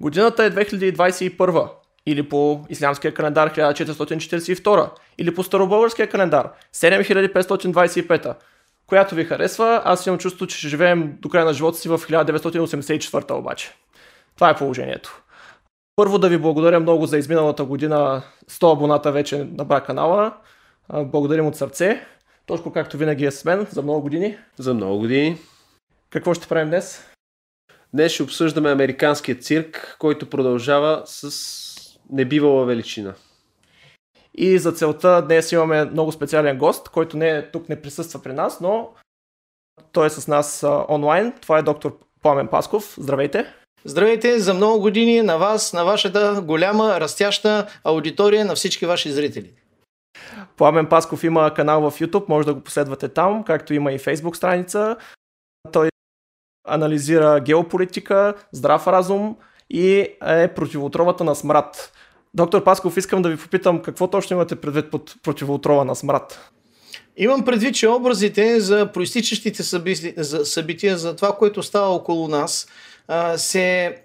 Годината е 2021 или по ислямския календар 1442 или по старобългарския календар 7525 която ви харесва. Аз имам чувство, че ще живеем до края на живота си в 1984 обаче. Това е положението. Първо да ви благодаря много за изминалата година. 100 абоната вече набра канала. Благодарим от сърце. Точно както винаги е с мен за много години. За много години. Какво ще правим днес? Днес ще обсъждаме американския цирк, който продължава с небивала величина. И за целта днес имаме много специален гост, който не е, тук не присъства при нас, но той е с нас онлайн. Това е доктор Пламен Пасков. Здравейте! Здравейте за много години на вас, на вашата голяма, растяща аудитория, на всички ваши зрители. Пламен Пасков има канал в YouTube, може да го последвате там, както има и Facebook страница. Той анализира геополитика, здрав разум и е противоотровата на смрад. Доктор Пасков, искам да ви попитам какво точно имате предвид под противоотрова на смрад? Имам предвид, че образите за проистичащите събития, събития, за това, което става около нас, се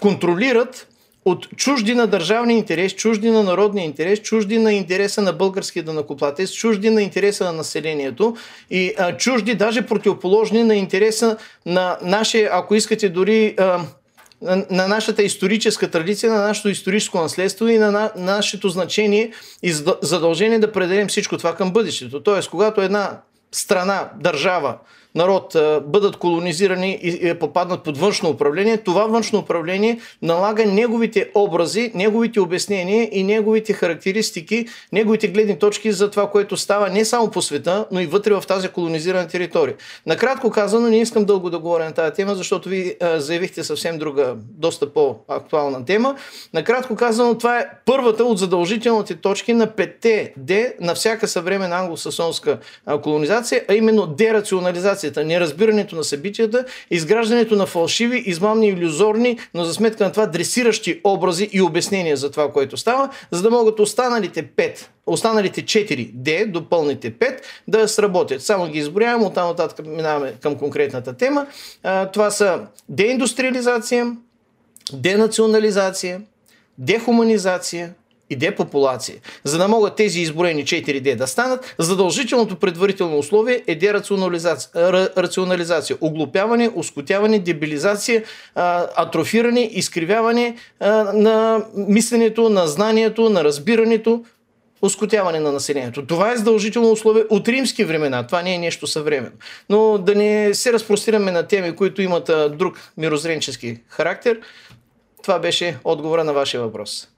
контролират от чужди на държавния интерес, чужди на народния интерес, чужди на интереса на българския данакоплатец, чужди на интереса на населението и а, чужди даже противоположни на интереса на наше, ако искате дори а, на, на нашата историческа традиция, на нашето историческо наследство и на, на нашето значение и задължение да предадем всичко това към бъдещето. Тоест, когато една страна, държава народ бъдат колонизирани и попаднат под външно управление, това външно управление налага неговите образи, неговите обяснения и неговите характеристики, неговите гледни точки за това, което става не само по света, но и вътре в тази колонизирана територия. Накратко казано, не искам дълго да говоря на тази тема, защото ви заявихте съвсем друга, доста по-актуална тема. Накратко казано, това е първата от задължителните точки на петте Д на всяка съвременна англосасонска колонизация, а именно дерационализация информацията, неразбирането на събитията, изграждането на фалшиви, измамни, иллюзорни, но за сметка на това дресиращи образи и обяснения за това, което става, за да могат останалите 5 останалите 4 D до пълните 5 да сработят. Само ги изброявам, оттам нататък минаваме към конкретната тема. Това са деиндустриализация, денационализация, дехуманизация, и депопулация. За да могат тези изброени 4D да станат, задължителното предварително условие е дерационализация, рационализация, оглупяване, ускотяване, дебилизация, атрофиране, изкривяване на мисленето, на знанието, на разбирането, ускотяване на населението. Това е задължително условие от римски времена. Това не е нещо съвременно. Но да не се разпростираме на теми, които имат друг мирозренчески характер, това беше отговора на вашия въпрос.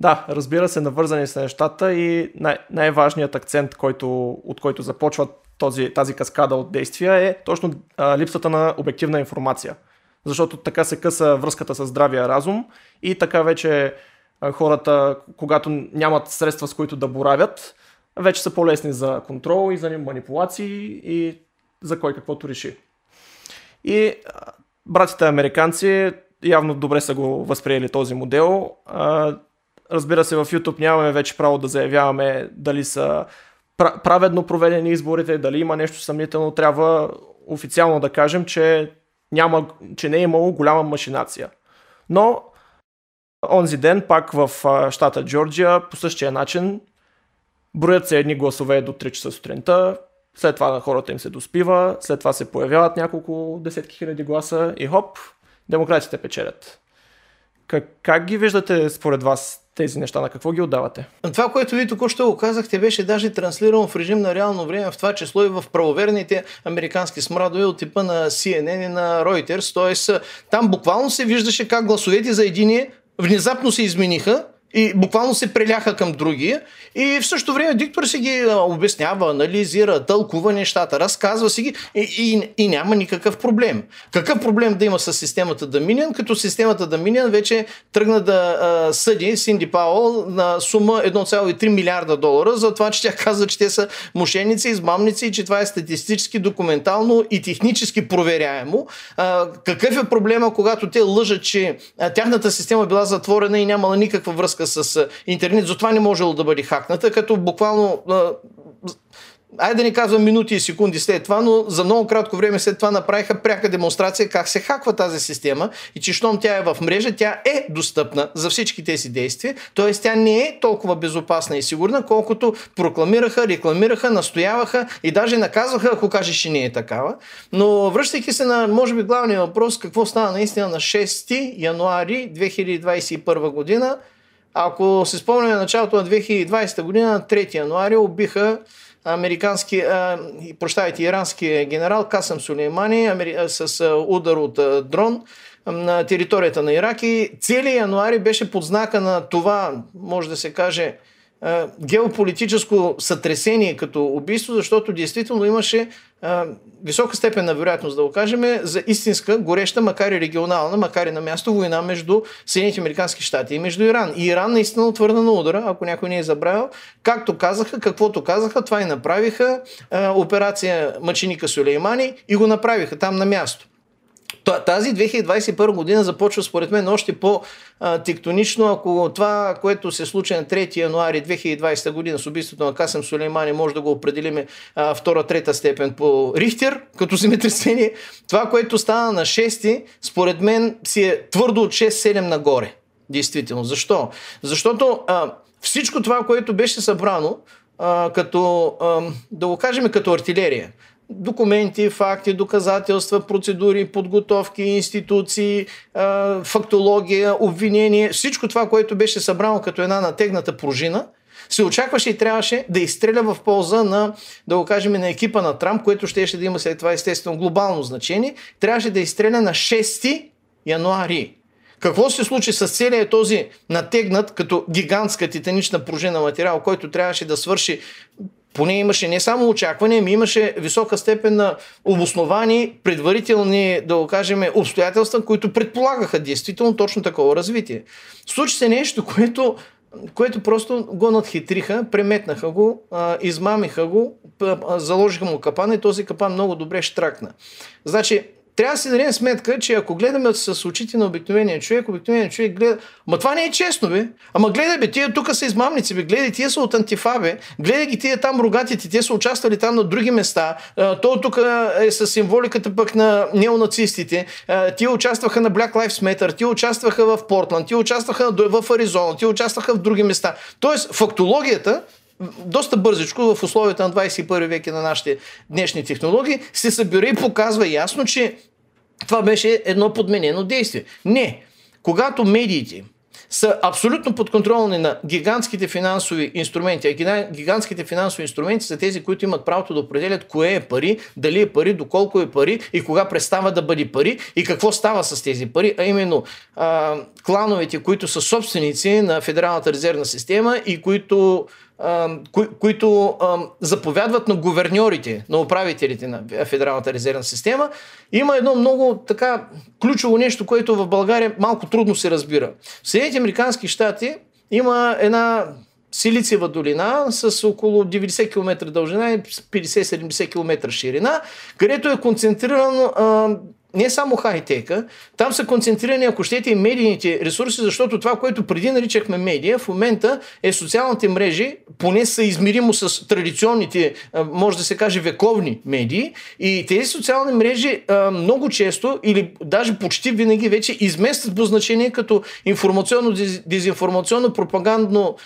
Да, разбира се, навързани са нещата и най- най-важният акцент, който, от който започва този, тази каскада от действия е точно а, липсата на обективна информация. Защото така се къса връзката с здравия разум и така вече а, хората, когато нямат средства с които да боравят, вече са по-лесни за контрол и за манипулации и за кой каквото реши. И а, братите американци явно добре са го възприели този модел. А, Разбира се, в YouTube нямаме вече право да заявяваме дали са праведно проведени изборите, дали има нещо съмнително. Трябва официално да кажем, че, няма, че не е имало голяма машинация. Но онзи ден пак в щата Джорджия по същия начин броят се едни гласове до 3 часа сутринта, след това на хората им се доспива, след това се появяват няколко десетки хиляди гласа и хоп, демократите печелят. Как, как ги виждате според вас тези неща? На какво ги отдавате? Това, което ви току-що го казахте, беше даже транслирано в режим на реално време, в това число и в правоверните американски смрадове от типа на CNN и на Reuters. Тоест, там буквално се виждаше как гласовете за единия внезапно се измениха и буквално се преляха към другия. И в същото време диктор си ги обяснява, анализира, тълкува нещата, разказва си ги и, и, и няма никакъв проблем. Какъв проблем да има с системата Dominion, като системата Dominion вече тръгна да а, съди Синди Пауъл на сума 1,3 милиарда долара за това, че тя каза, че те са мошенници, измамници и че това е статистически, документално и технически проверяемо. А, какъв е проблема, когато те лъжат, че а, тяхната система била затворена и нямала никаква връзка връзка с интернет, затова не можело да бъде хакната, като буквално айде да не казвам минути и секунди след това, но за много кратко време след това направиха пряка демонстрация как се хаква тази система и че щом тя е в мрежа, тя е достъпна за всички тези действия, т.е. тя не е толкова безопасна и сигурна, колкото прокламираха, рекламираха, настояваха и даже наказваха, ако кажеш, че не е такава. Но връщайки се на, може би, главния въпрос, какво стана наистина на 6 януари 2021 година, ако се спомняме началото на 2020 година, на 3 януари убиха американски, а, прощавайте, ирански генерал Касъм Сулеймани с удар от дрон на територията на Ирак. И целият януари беше под знака на това, може да се каже, геополитическо сътресение като убийство, защото действително имаше а, висока степен на вероятност, да го кажем, за истинска, гореща, макар и регионална, макар и на място война между Съединените Американски щати и между Иран. И Иран наистина отвърна на удара, ако някой не е забравил. Както казаха, каквото казаха, това и направиха. А, операция Мъченика Сулеймани и го направиха там на място. Тази 2021 година започва според мен още по-тектонично, ако това, което се случи на 3 януари 2020 година с убийството на Касем Сулеймани, може да го определиме втора-трета степен по Рихтер, като земетресение. Това, което стана на 6, според мен си е твърдо от 6-7 нагоре. Действително. Защо? Защото а, всичко това, което беше събрано, а, като, а, да го кажем, като артилерия, документи, факти, доказателства, процедури, подготовки, институции, фактология, обвинение, всичко това, което беше събрано като една натегната пружина, се очакваше и трябваше да изстреля в полза на, да го кажем, на екипа на Трамп, което ще, да има след това естествено глобално значение, трябваше да изстреля на 6 януари. Какво се случи с целият този натегнат като гигантска титанична пружина материал, който трябваше да свърши поне имаше не само очакване, ами имаше висока степен на обосновани, предварителни, да го кажем, обстоятелства, които предполагаха действително точно такова развитие. Случи се нещо, което което просто го надхитриха, преметнаха го, измамиха го, заложиха му капана и този капан много добре штракна. Значи, трябва да си дадем сметка, че ако гледаме с очите на обикновения човек, обикновения човек гледа, ма това не е честно, бе. Ама гледай, бе, тия тук са измамници, бе, гледай, тия са от антифа, бе. Гледай ги тия там рогатите, те са участвали там на други места. То тук е с символиката пък на неонацистите. Тия участваха на Black Lives Matter, тия участваха в Портланд, тия участваха в Аризона, тия участваха в други места. Тоест, фактологията доста бързичко в условията на 21 век и на нашите днешни технологии се събира и показва ясно, че това беше едно подменено действие. Не. Когато медиите са абсолютно подконтролни на гигантските финансови инструменти. А гигантските финансови инструменти са тези, които имат правото да определят кое е пари, дали е пари, доколко е пари и кога престава да бъде пари и какво става с тези пари, а именно а, клановете, които са собственици на Федералната резервна система и които кои, които а, заповядват на гуверньорите, на управителите на Федералната резервна система, има едно много така ключово нещо, което в България малко трудно се разбира. В Съединените Американски щати има една Силициева долина с около 90 км дължина и 50-70 км ширина, където е концентриран а, не само хайтека, там са концентрирани, ако щете, и медийните ресурси, защото това, което преди наричахме медия, в момента е социалните мрежи, поне са измеримо с традиционните, може да се каже, вековни медии. И тези социални мрежи много често или даже почти винаги вече изместват по значение като информационно-дезинформационно пропагандно,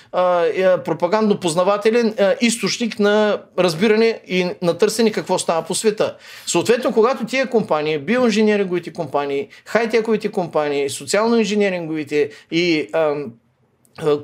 пропагандно познавателен източник на разбиране и на търсене какво става по света. Съответно, когато тия компании, биоинженерите, инженеринговите компании, хайтековите компании, социално-инженеринговите и ам,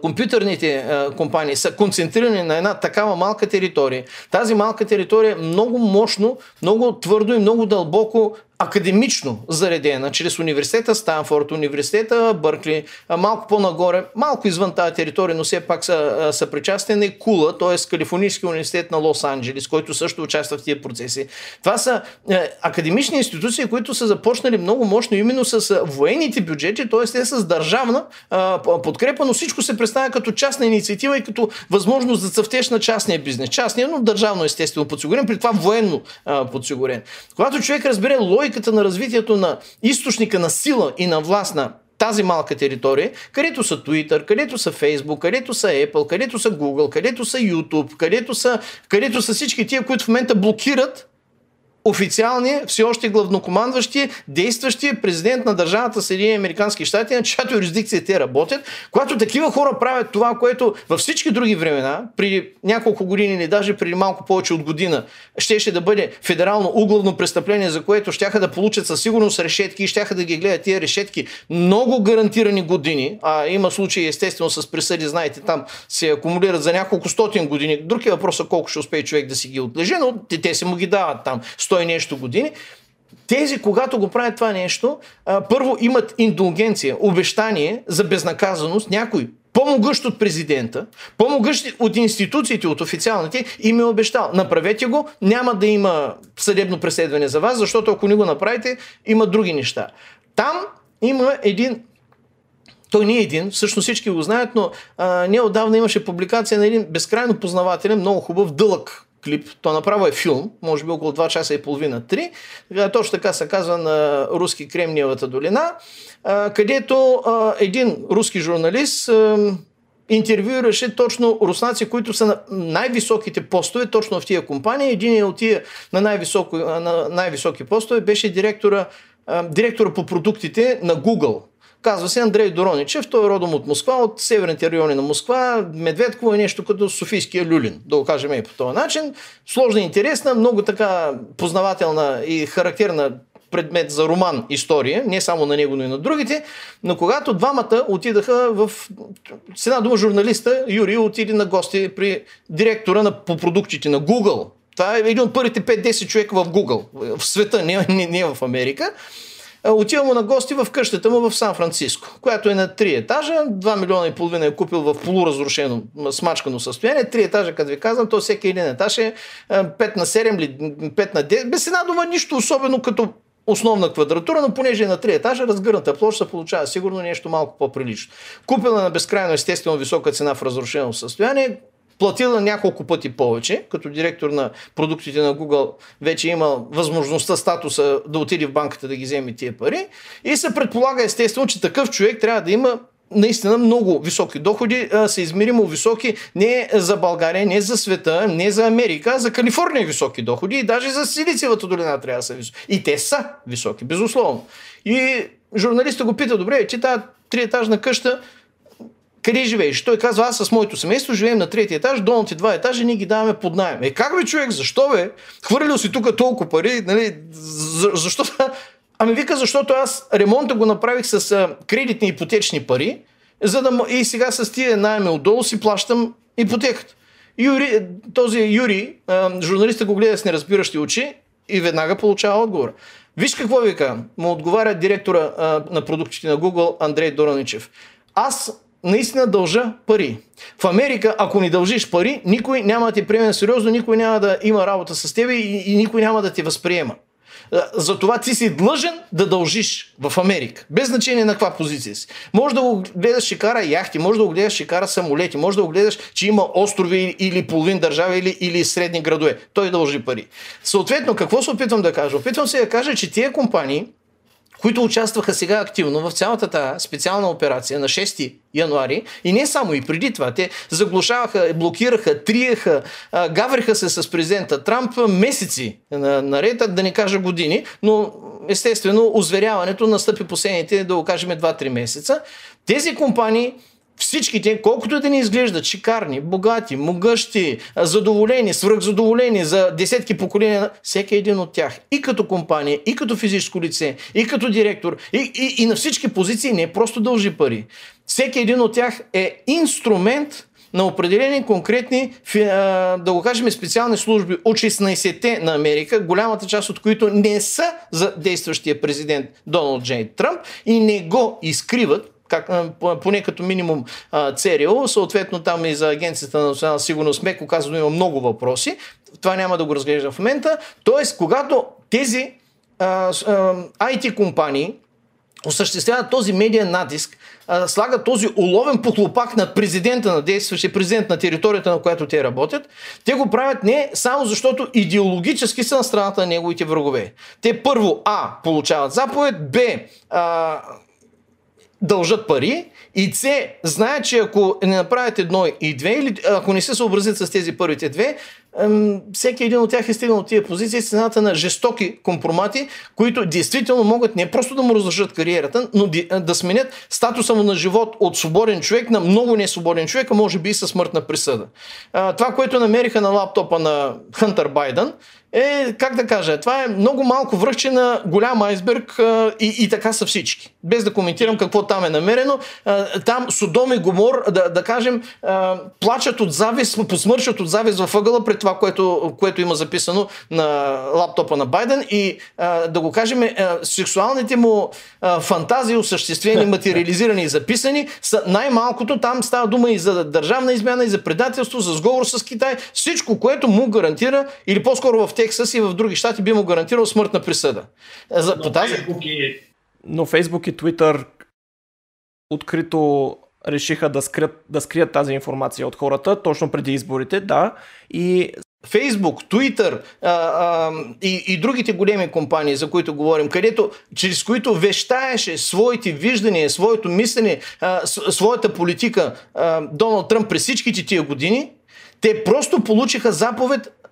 компютърните компании са концентрирани на една такава малка територия. Тази малка територия е много мощно, много твърдо и много дълбоко академично заредена, чрез университета Станфорд, университета Бъркли, малко по-нагоре, малко извън тази територия, но все пак са, са причастен е Кула, т.е. Калифорнийския университет на Лос-Анджелес, който също участва в тия процеси. Това са е, академични институции, които са започнали много мощно именно с военните бюджети, т.е. те с държавна е, подкрепа, но всичко се представя като частна инициатива и като възможност за цъфтеж на частния бизнес. Частния, но държавно естествено подсигурен, при това военно е, подсигурен. Когато човек разбере логиката на развитието на източника на сила и на власт на тази малка територия, където са Twitter, където са Facebook, където са Apple, където са Google, където са YouTube, където са, където са всички тия, които в момента блокират официалния, все още главнокомандващи, действащи президент на държавата Съединени Американски щати, на чиято юрисдикция те работят, когато такива хора правят това, което във всички други времена, при няколко години или даже преди малко повече от година, щеше да бъде федерално углавно престъпление, за което щяха да получат със сигурност решетки и щяха да ги гледат тия решетки много гарантирани години, а има случаи естествено с присъди, знаете, там се акумулират за няколко стотин години. Въпрос е колко ще успее човек да си ги отлежи, но те, те се му ги дават там сто и нещо години, тези, когато го правят това нещо, първо имат индулгенция, обещание за безнаказаност, някой по-могъщ от президента, по-могъщ от институциите, от официалните, им е обещал. Направете го, няма да има съдебно преследване за вас, защото ако не го направите, има други неща. Там има един той не е един, всъщност всички го знаят, но а, неодавна имаше публикация на един безкрайно познавателен, много хубав, дълъг клип. То направо е филм, може би около 2 часа и половина, 3. Точно така се казва на руски Кремниевата долина, където един руски журналист интервюираше точно руснаци, които са на най-високите постове, точно в тия компании. Един от тия на, най-високо, на най-високи постове беше директора, директора по продуктите на Google – Казва се Андрей Дороничев, той е родом от Москва, от северните райони на Москва. Медведково е нещо като Софийския люлин, да го кажем и по този начин. Сложна и интересна, много така познавателна и характерна предмет за роман история, не само на него, но и на другите. Но когато двамата отидаха в... С една дума журналиста, Юрий отиде на гости при директора на, по продуктите на Google. Това е един от първите 5-10 човека в Google, в света, не, не, не в Америка. Отива му на гости в къщата му в Сан Франциско, която е на 3 етажа. 2 милиона и половина е купил в полуразрушено, смачкано състояние. 3 етажа, като ви казвам, то всеки един етаж е 5 на 7 или 5 на 10. Без една дума нищо особено като основна квадратура, но понеже е на 3 етажа, разгърната площ се получава сигурно нещо малко по-прилично. Купила на безкрайно естествено висока цена в разрушено състояние, платила няколко пъти повече, като директор на продуктите на Google вече има възможността, статуса да отиде в банката да ги вземе тия пари и се предполага естествено, че такъв човек трябва да има наистина много високи доходи, са измеримо високи не за България, не за света, не за Америка, а за Калифорния високи доходи и даже за Силициевата долина трябва да са високи. И те са високи, безусловно. И журналистът го пита, добре, че тази триетажна къща къде живееш? Той казва, аз с моето семейство живеем на третия етаж, долните два етажа ние ги даваме под найем. Е, как бе, човек, защо бе? Хвърлил си тук толкова пари, нали? За, защо? Ами вика, защото аз ремонта го направих с а, кредитни ипотечни пари, за да, и сега с тия найеми отдолу си плащам ипотеката. Юри, този Юри, а, журналиста го гледа с неразбиращи очи и веднага получава отговор. Виж какво вика, му отговаря директора а, на продуктите на Google Андрей Дораничев. Аз наистина дължа пари. В Америка, ако ни дължиш пари, никой няма да те приеме сериозно, никой няма да има работа с теб и, и никой няма да те възприема. Затова ти си длъжен да дължиш в Америка. Без значение на каква позиция си. Може да го гледаш, че кара яхти, може да го гледаш, че кара самолети, може да го гледаш, че има острови или половин държава или, или средни градове. Той дължи пари. Съответно, какво се опитвам да кажа? Опитвам се да кажа, че тия компании, които участваха сега активно в цялата тази специална операция на 6 януари и не само и преди това. Те заглушаваха, блокираха, триеха, гавриха се с президента Трамп месеци наред, да не кажа години, но естествено озверяването настъпи последните, да го кажем, 2-3 месеца. Тези компании Всичките, колкото да ни изглеждат шикарни, богати, могъщи, задоволени, свръхзадоволени за десетки поколения, всеки един от тях, и като компания, и като физическо лице, и като директор, и, и, и на всички позиции не е просто дължи пари. Всеки един от тях е инструмент на определени конкретни, да го кажем, специални служби от 16-те на Америка, голямата част от които не са за действащия президент Доналд Джей Тръмп и не го изкриват, как, поне като минимум ЦРУ, съответно там и за Агенцията на национална сигурност, меко казано има много въпроси, това няма да го разглеждам в момента, т.е. когато тези а, а, IT компании осъществяват този медиен натиск, а, слагат този уловен потлопак на президента, на действащия президент на територията, на която те работят, те го правят не само защото идеологически са на страната на неговите врагове. Те първо А получават заповед, Б а, дължат пари и С знаят, че ако не направят едно и две, или ако не се съобразят с тези първите две, всеки един от тях е стигнал от тия позиции с цената на жестоки компромати, които действително могат не просто да му разрушат кариерата, но да сменят статуса му на живот от свободен човек на много несвободен човек, а може би и със смъртна присъда. Това, което намериха на лаптопа на Хънтър Байден, е, как да кажа, това е много малко връхче на голям айсберг а, и, и така са всички. Без да коментирам какво там е намерено. А, там Содом и Гомор, да, да кажем, а, плачат от завист, посмършат от завист във ъгъла пред това, което, което има записано на лаптопа на Байден и а, да го кажем, а, сексуалните му а, фантазии, осъществени, материализирани и записани, са най-малкото. Там става дума и за държавна измяна, и за предателство, за сговор с Китай. Всичко, което му гарантира, или по-скоро в Тексас и в други щати би му гарантирал смъртна присъда. За, по тази... Но Фейсбук и Твитър открито решиха да скрият, да скрият тази информация от хората точно преди изборите, да. И Фейсбук, Twitter а, а, и, и другите големи компании, за които говорим, където, чрез които вещаеше своите виждания, своето мислене, а, своята политика а, Доналд Тръмп през всичките тия години, те просто получиха заповед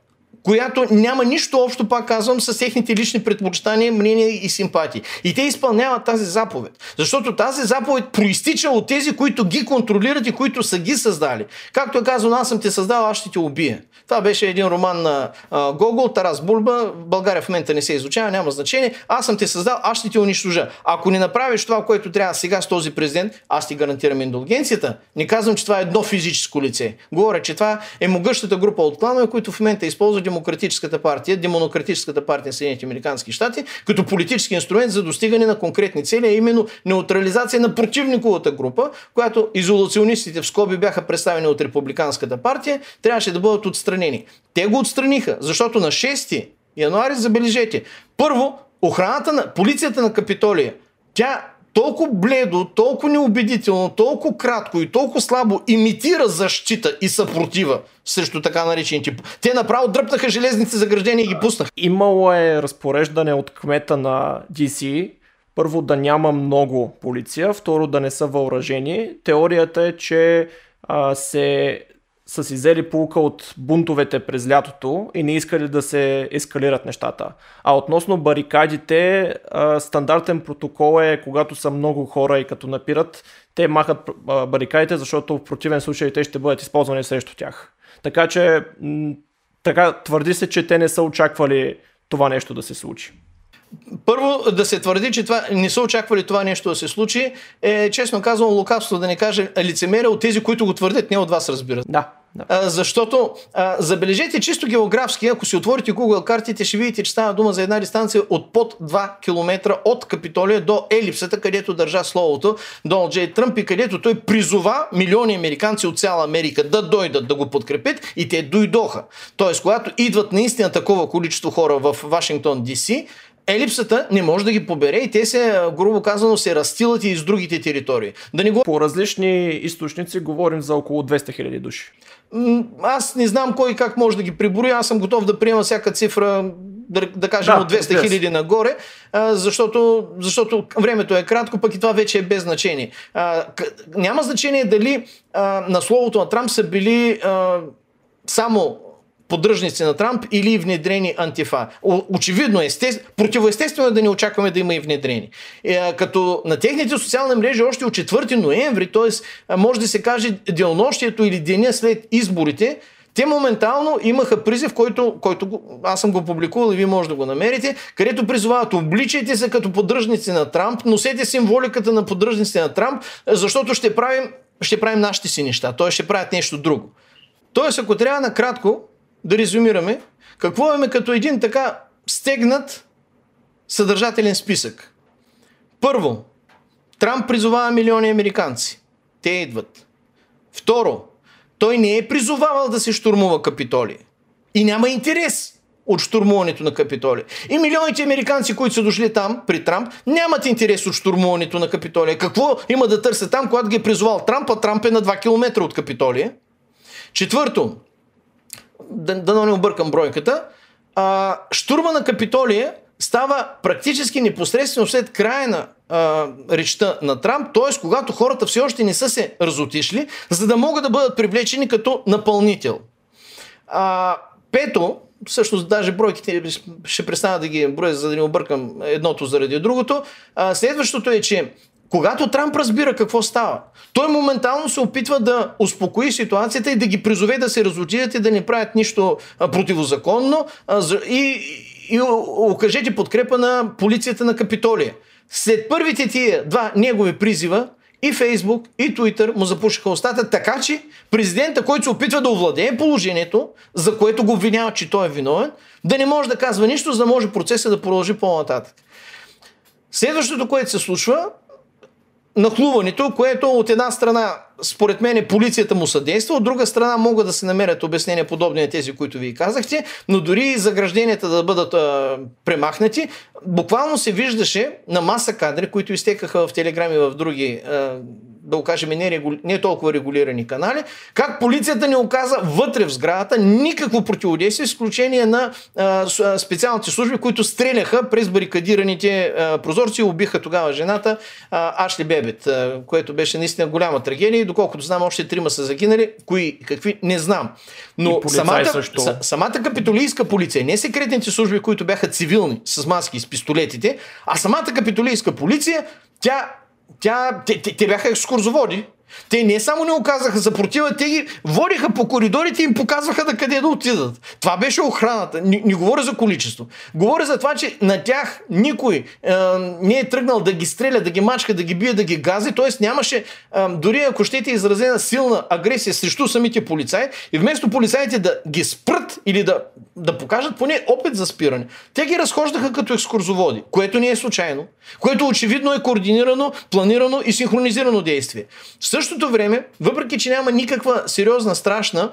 която няма нищо общо, пак казвам, с техните лични предпочитания, мнения и симпатии. И те изпълняват тази заповед. Защото тази заповед проистича от тези, които ги контролират и които са ги създали. Както е казано, аз съм те създал, аз ще те убия. Това беше един роман на Гогол, Тарас Бульба. България в момента не се изучава, няма значение. Аз съм те създал, аз ще те унищожа. Ако не направиш това, което трябва сега с този президент, аз ти гарантирам индулгенцията. Не казвам, че това е едно физическо лице. Говоря, че това е могъщата група от кланове, които в момента използват демократическата партия, демократическата партия на Съединените Американски щати, като политически инструмент за достигане на конкретни цели, а именно неутрализация на противниковата група, която изолационистите в скоби бяха представени от Републиканската партия, трябваше да бъдат отстранени. Те го отстраниха, защото на 6 януари, забележете, първо, охраната на полицията на Капитолия, тя толкова бледо, толкова неубедително, толкова кратко и толкова слабо имитира защита и съпротива срещу така наречените. Те направо дръпнаха железните заграждения и ги пуснаха. Имало е разпореждане от кмета на DC, първо да няма много полиция, второ да не са въоръжени. Теорията е, че а, се са си взели полука от бунтовете през лятото и не искали да се ескалират нещата. А относно барикадите, стандартен протокол е, когато са много хора и като напират, те махат барикадите, защото в противен случай те ще бъдат използвани срещу тях. Така че, така, твърди се, че те не са очаквали това нещо да се случи. Първо, да се твърди, че това, не са очаквали това нещо да се случи, е честно казвам лукавство да не каже лицемерие от тези, които го твърдят, не от вас разбират. Да. Да. А, защото, а, забележете чисто географски, ако си отворите Google картите, ще видите, че става дума за една дистанция от под 2 км от Капитолия до елипсата, където държа словото Доналд Джей Тръмп и където той призова милиони американци от цяла Америка да дойдат да го подкрепят и те дойдоха. Тоест, когато идват наистина такова количество хора в Вашингтон, Д.С., елипсата не може да ги побере и те се, грубо казано, се разстилат и из другите територии. Да не го... По различни източници говорим за около 200 000 души. Аз не знам кой как може да ги прибори, аз съм готов да приема всяка цифра, да, да кажем да, от 200 хиляди нагоре, защото, защото времето е кратко, пък и това вече е без значение. Няма значение дали на словото на Трамп са били само поддръжници на Трамп или внедрени антифа. Очевидно, е, противоестествено е да не очакваме да има и внедрени. Е, като на техните социални мрежи още от 4 ноември, т.е. може да се каже делнощието или деня след изборите, те моментално имаха призив, който, който аз съм го публикувал и вие може да го намерите, където призовават обличайте се като поддръжници на Трамп, носете символиката на поддръжници на Трамп, защото ще правим, ще правим нашите си неща. Той ще правят нещо друго. Тоест, ако трябва накратко, да резюмираме, какво имаме като един така стегнат съдържателен списък. Първо, Трамп призовава милиони американци. Те идват. Второ, той не е призовавал да се штурмува Капитолия. И няма интерес от штурмуването на Капитолия. И милионите американци, които са дошли там при Трамп, нямат интерес от штурмуването на Капитолия. Какво има да търся там, когато ги е призовал Трамп, а Трамп е на 2 км от Капитолия? Четвърто, да, да не объркам бройката, а, штурма на Капитолия става практически непосредствено след края на а, речта на Трамп, т.е. когато хората все още не са се разотишли, за да могат да бъдат привлечени като напълнител. А, пето, всъщност даже бройките ще престана да ги броя, за да не объркам едното заради другото. А, следващото е, че когато Трамп разбира какво става, той моментално се опитва да успокои ситуацията и да ги призове да се разотидат и да не правят нищо противозаконно и, и окажете подкрепа на полицията на Капитолия. След първите тия два негови призива, и Фейсбук, и Твитър му запушиха устата, така че президента, който се опитва да овладее положението, за което го обвинява, че той е виновен, да не може да казва нищо, за да може процеса да продължи по-нататък. Следващото, което се случва, нахлуването, което от една страна, според мен, полицията му съдейства, от друга страна могат да се намерят обяснения подобни на тези, които ви казахте, но дори и загражденията да бъдат а, премахнати, буквално се виждаше на маса кадри, които изтекаха в телеграми в други а, да го кажем, не, регули... не толкова регулирани канали, как полицията не оказа вътре в сградата никакво противодействие, изключение на а, специалните служби, които стреляха през барикадираните а, прозорци и убиха тогава жената а, Ашли Бебет, а, което беше наистина голяма трагедия и доколкото знам, още трима са загинали, кои, какви, не знам. Но самата, с, самата капитолийска полиция, не секретните служби, които бяха цивилни с маски и с пистолетите, а самата капитолийска полиция, тя тя, те, те, те бяха екскурзоводи. Те не само не оказаха съпротива, те ги водиха по коридорите и им показваха да къде да отидат. Това беше охраната. Не, не говоря за количество. Говоря за това, че на тях никой е, не е тръгнал да ги стреля, да ги мачка, да ги бие, да ги гази. Т.е. нямаше, е, дори ако щете, изразена силна агресия срещу самите полицаи. И вместо полицаите да ги спрат или да, да покажат поне опит за спиране, те ги разхождаха като екскурзоводи, което не е случайно, което очевидно е координирано, планирано и синхронизирано действие същото време, въпреки че няма никаква сериозна, страшна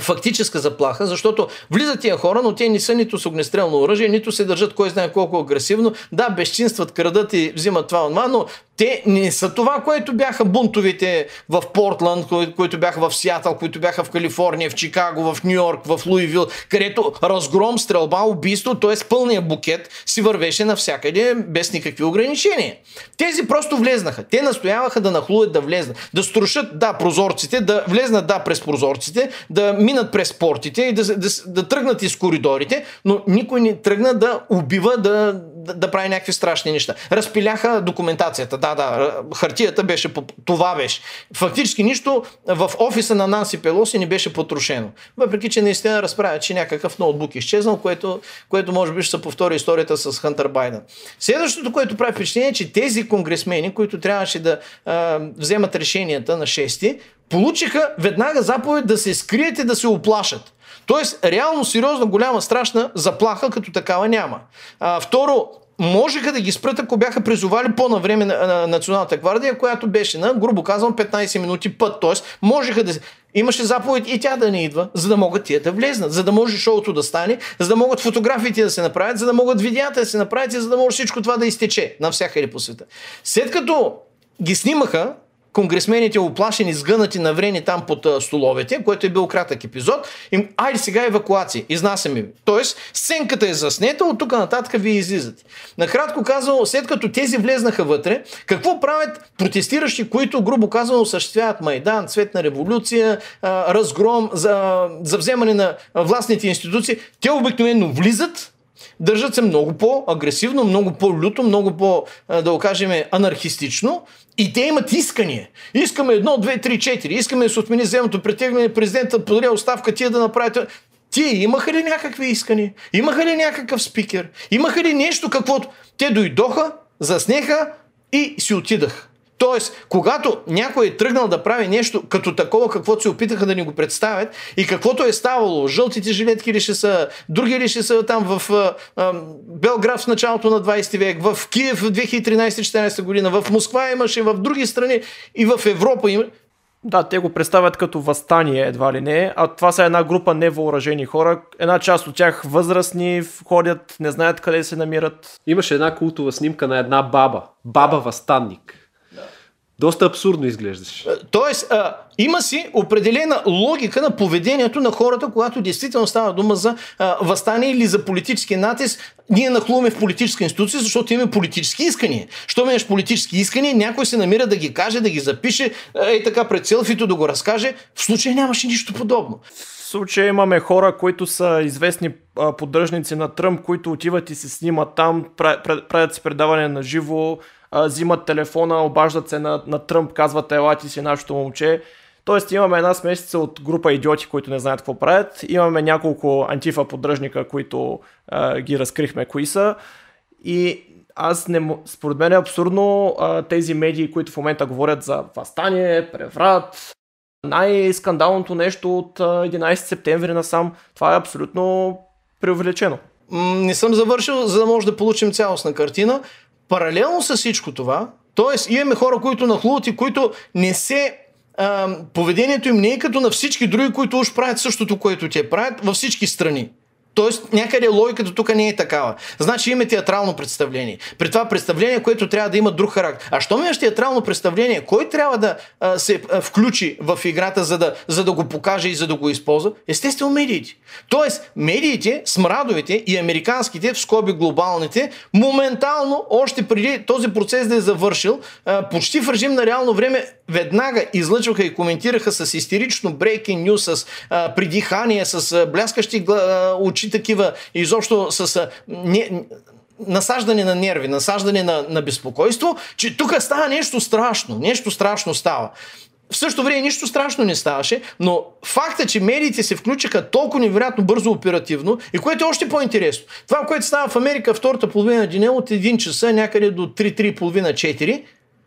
фактическа заплаха, защото влизат тия хора, но те не са нито с огнестрелно оръжие, нито се държат кой знае колко агресивно. Да, безчинстват, крадат и взимат това, това но те не са това, което бяха бунтовите в Портланд, които бяха в Сиатъл, които бяха в Калифорния, в Чикаго, в Нью Йорк, в Луивил, където разгром, стрелба, убийство, т.е. пълния букет си вървеше навсякъде без никакви ограничения. Тези просто влезнаха. Те настояваха да нахлуят да влезнат, да струшат, да, прозорците, да влезнат, да, през прозорците, да минат през портите и да, да, да, да тръгнат из коридорите, но никой не тръгна да убива, да, да, прави някакви страшни неща. Разпиляха документацията. Да, да, хартията беше, това беше. Фактически нищо в офиса на Нанси Пелоси не беше потрошено. Въпреки, че наистина разправя, че някакъв ноутбук е изчезнал, което, което може би ще се повтори историята с Хантер Байден. Следващото, което прави впечатление е, че тези конгресмени, които трябваше да а, вземат решенията на 6 получиха веднага заповед да се скрият и да се оплашат. Тоест, реално, сериозно, голяма, страшна заплаха като такава няма. А, второ, можеха да ги спрат, ако бяха призовали по-навреме на, на Националната гвардия, която беше на, грубо казвам, 15 минути път. Тоест, можеха да... Имаше заповед и тя да не идва, за да могат тия да влезнат, за да може шоуто да стане, за да могат фотографиите да се направят, за да могат видеята да се направят и за да може всичко това да изтече навсякъде по света. След като ги снимаха, конгресмените оплашени, сгънати на време там под столовете, което е бил кратък епизод, им, айде сега евакуация, изнасяме ви. Тоест, сценката е заснета, от тук нататък вие излизате. Накратко казано, след като тези влезнаха вътре, какво правят протестиращи, които, грубо казано, осъществяват Майдан, цветна революция, разгром за, за вземане на властните институции, те обикновено влизат, Държат се много по-агресивно, много по-люто, много по, да го кажем, анархистично и те имат искания. Искаме едно, две, три, четири. Искаме да се отмени земното претегляне, президента подаде оставка, тия да направите. Тие имаха ли някакви искания? Имаха ли някакъв спикер? Имаха ли нещо, каквото? Те дойдоха, заснеха и си отидаха. Тоест, когато някой е тръгнал да прави нещо като такова, каквото се опитаха да ни го представят и каквото е ставало, жълтите жилетки ли ще са, други ли ще са там в а, а, Белград в началото на 20 век, в Киев в 2013-2014 година, в Москва имаше, в други страни и в Европа има. Да, те го представят като възстание едва ли не, а това са една група невъоръжени хора. Една част от тях възрастни, ходят, не знаят къде се намират. Имаше една култова снимка на една баба. Баба възстанник Доста абсурдно изглеждаш. Тоест, а, има си определена логика на поведението на хората, когато действително става дума за а, възстание или за политически натиск. Ние нахлуваме в политическа институция, защото имаме политически искания. Що имаш политически искания, някой се намира да ги каже, да ги запише, ей така пред селфито да го разкаже. В случая нямаше нищо подобно. В случая имаме хора, които са известни поддръжници на Тръмп, които отиват и се снимат там, правят си предаване на живо, взимат телефона, обаждат се на, на Тръмп, казват ела ти си нашето момче. Тоест имаме една смесица от група идиоти, които не знаят какво правят. Имаме няколко антифа поддръжника, които а, ги разкрихме кои са. И аз не, според мен е абсурдно а, тези медии, които в момента говорят за възстание, преврат, най-скандалното нещо от 11 септември насам, това е абсолютно преувеличено. Не съм завършил, за да може да получим цялостна картина. Паралелно с всичко това, т.е. имаме хора, които нахлуват и които не се поведението им не е като на всички други, които уж правят същото, което те правят във всички страни. Тоест, някъде логиката тук не е такава. Значи има театрално представление. При това представление, което трябва да има друг характер. А що имаш театрално представление, кой трябва да а, се а, включи в играта, за да, за да го покаже и за да го използва? Естествено, медиите. Тоест, медиите, смрадовите и американските, в скоби глобалните, моментално, още преди този процес да е завършил, а, почти в режим на реално време, веднага излъчваха и коментираха с истерично breaking news, с а, придихание, с а, бляскащи а, очи звучи такива изобщо с не, насаждане на нерви, насаждане на, на безпокойство, че тук става нещо страшно. Нещо страшно става. В същото време нищо страшно не ставаше, но факта, че медиите се включиха толкова невероятно бързо оперативно и което е още по-интересно. Това, което става в Америка втората половина на деня от 1 часа някъде до 3-3,5-4,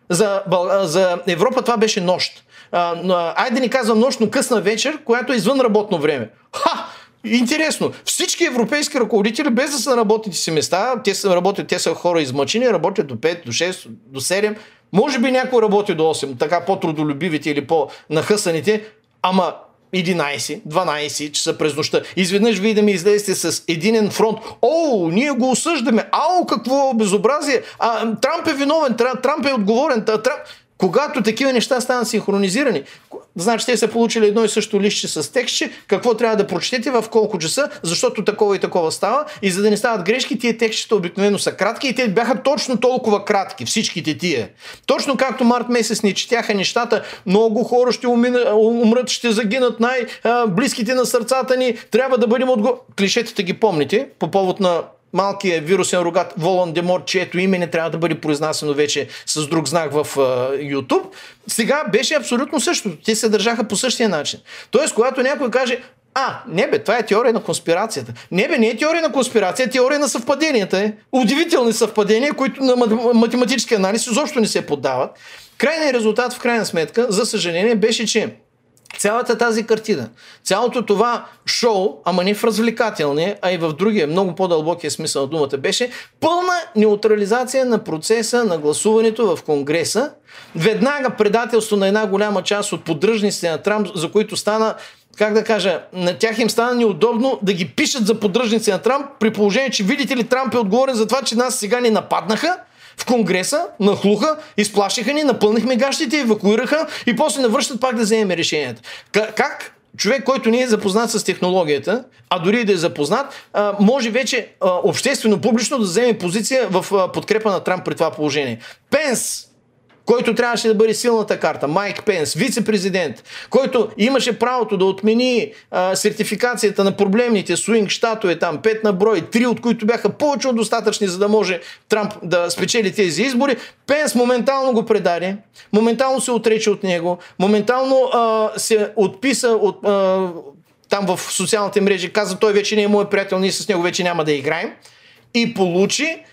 за, за Европа това беше нощ. Айде да ни казвам нощ, но късна вечер, която е извън работно време. Ха! Интересно, всички европейски ръководители, без да са на работните си места, те са, работят, те са хора измъчени, работят до 5, до 6, до 7, може би някой работи до 8, така по-трудолюбивите или по-нахъсаните, ама 11, 12 часа през нощта. Изведнъж вие да ми излезете с единен фронт. О, ние го осъждаме. Ао, какво безобразие. А, Трамп е виновен, Трамп е отговорен. Трамп... Когато такива неща станат синхронизирани, значи те са получили едно и също лище с текстче, какво трябва да прочетете, в колко часа, защото такова и такова става. И за да не стават грешки, тия текстчета обикновено са кратки и те бяха точно толкова кратки, всичките тия. Точно както март месец ни четяха нещата, много хора ще умрат, ще загинат най-близките на сърцата ни, трябва да бъдем отго... Клишетата ги помните по повод на малкият вирусен рогат Волан Демор, чието име не трябва да бъде произнасено вече с друг знак в uh, YouTube, сега беше абсолютно същото. Те се държаха по същия начин. Тоест, когато някой каже, а, не бе, това е теория на конспирацията. Не бе, не е теория на конспирация, е теория на съвпаденията. Е. Удивителни съвпадения, които на математически анализ изобщо не се поддават. Крайният резултат, в крайна сметка, за съжаление, беше, че Цялата тази картина, цялото това шоу, ама не в развлекателния, а и в другия, много по-дълбокия смисъл на думата, беше пълна неутрализация на процеса на гласуването в Конгреса. Веднага предателство на една голяма част от поддръжниците на Трамп, за които стана как да кажа, на тях им стана неудобно да ги пишат за поддръжници на Трамп, при положение, че видите ли Трамп е отговорен за това, че нас сега ни нападнаха в Конгреса, нахлуха, изплашиха ни, напълнихме гащите, евакуираха и после навръщат пак да вземем решенията. Как човек, който не е запознат с технологията, а дори да е запознат, може вече обществено, публично да вземе позиция в подкрепа на Трамп при това положение. Пенс който трябваше да бъде силната карта, Майк Пенс, вице-президент, който имаше правото да отмени а, сертификацията на проблемните свинг щатове, там пет на брой, три от които бяха повече от достатъчни, за да може Трамп да спечели тези избори, Пенс моментално го предаде, моментално се отрече от него, моментално а, се отписа от а, там в социалните мрежи, каза той вече не е мой приятел, ние с него вече няма да играем. И получи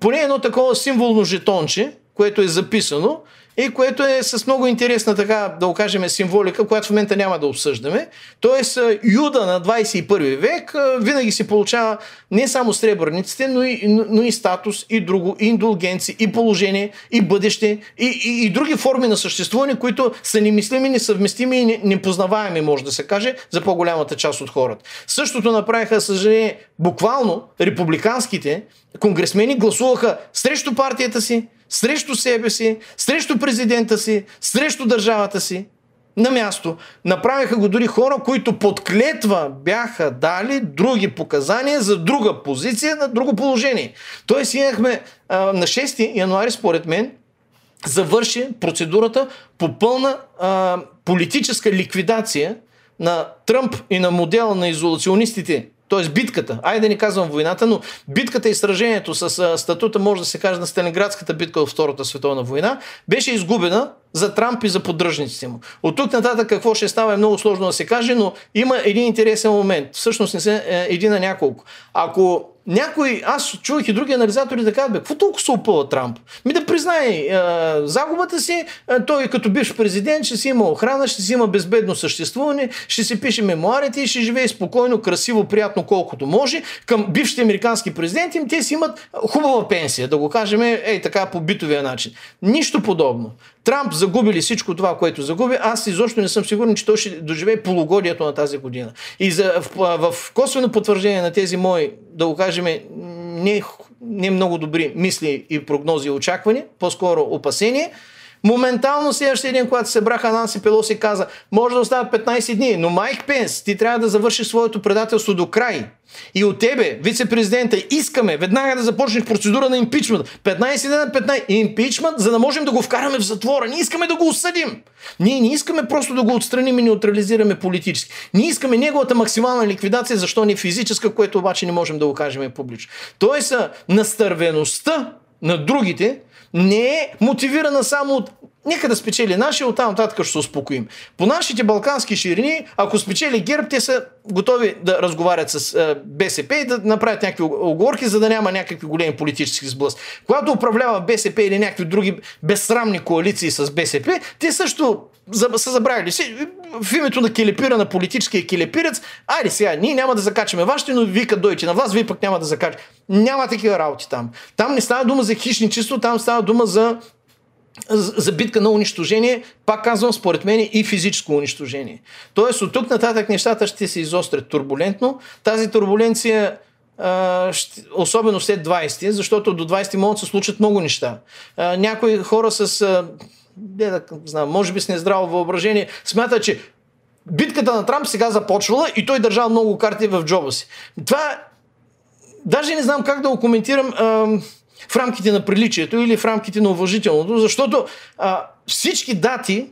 поне едно такова символно жетонче, което е записано и което е с много интересна така, да окажем, символика, която в момента няма да обсъждаме. Тоест, Юда на 21 век винаги се получава не само сребърниците, но и, но и статус, и друго, и индулгенци, и положение, и бъдеще, и, и, и други форми на съществуване, които са немислими, несъвместими и непознаваеми, може да се каже, за по-голямата част от хората. Същото направиха, съжаление, буквално републиканските конгресмени гласуваха срещу партията си, срещу себе си, срещу президента си, срещу държавата си на място. Направиха го дори хора, които под клетва бяха дали други показания за друга позиция, на друго положение. Тоест имахме а, на 6 януари, според мен, завърши процедурата по пълна а, политическа ликвидация на Тръмп и на модела на изолационистите т.е. битката, айде да не казвам войната, но битката и сражението с статута, може да се каже, на Сталинградската битка от Втората световна война, беше изгубена за Трамп и за поддръжниците му. От тук нататък какво ще става е много сложно да се каже, но има един интересен момент. Всъщност не се е, един на няколко. Ако някой, аз чувах и други анализатори да казват, бе, какво толкова се опъва Трамп? Ми да признае е, загубата си, е, той като бивш президент ще си има охрана, ще си има безбедно съществуване, ще си пише мемуарите и ще живее спокойно, красиво, приятно колкото може. Към бившите американски президенти те си имат хубава пенсия, да го кажем, ей така по битовия начин. Нищо подобно. Трамп загуби ли всичко това, което загуби, аз изобщо не съм сигурен, че той ще доживее полугодието на тази година. И за, в, в косвено потвърждение на тези мои, да го кажем, не, не много добри мисли и прогнози и очаквания, по-скоро опасения, Моментално следващия ден, когато се браха Нанси Пелоси каза, може да остават 15 дни, но Майк Пенс, ти трябва да завършиш своето предателство до край. И от тебе, вице-президента, искаме веднага да започнеш процедура на импичмент. 15 дена, 15 импичмент, за да можем да го вкараме в затвора. Ние искаме да го осъдим. Ние не искаме просто да го отстраним и неутрализираме политически. Ние искаме неговата максимална ликвидация, защо не физическа, което обаче не можем да го кажем публично. Тоест, настървеността на другите не е мотивирана само от Нека да спечели нашия, оттам нататък ще се успокоим. По нашите балкански ширини, ако спечели ГЕРБ, те са готови да разговарят с е, БСП и да направят някакви оговорки, за да няма някакви големи политически сблъс. Когато управлява БСП или някакви други безсрамни коалиции с БСП, те също са забравили. В името на келепира, на политическия келепирец, айде сега, ние няма да закачаме вашите, но вие като на вас, вие пък няма да закачате. Няма такива работи там. Там не става дума за хищничество, там става дума за за битка на унищожение, пак казвам, според мен и физическо унищожение. Тоест от тук нататък нещата ще се изострят турбулентно. Тази турбуленция особено след 20, защото до 20 могат да се случат много неща. някои хора с, не да знам, може би с нездраво въображение, смятат, че битката на Трамп сега започвала и той държал много карти в джоба си. Това даже не знам как да го коментирам в рамките на приличието или в рамките на уважителното, защото а, всички дати,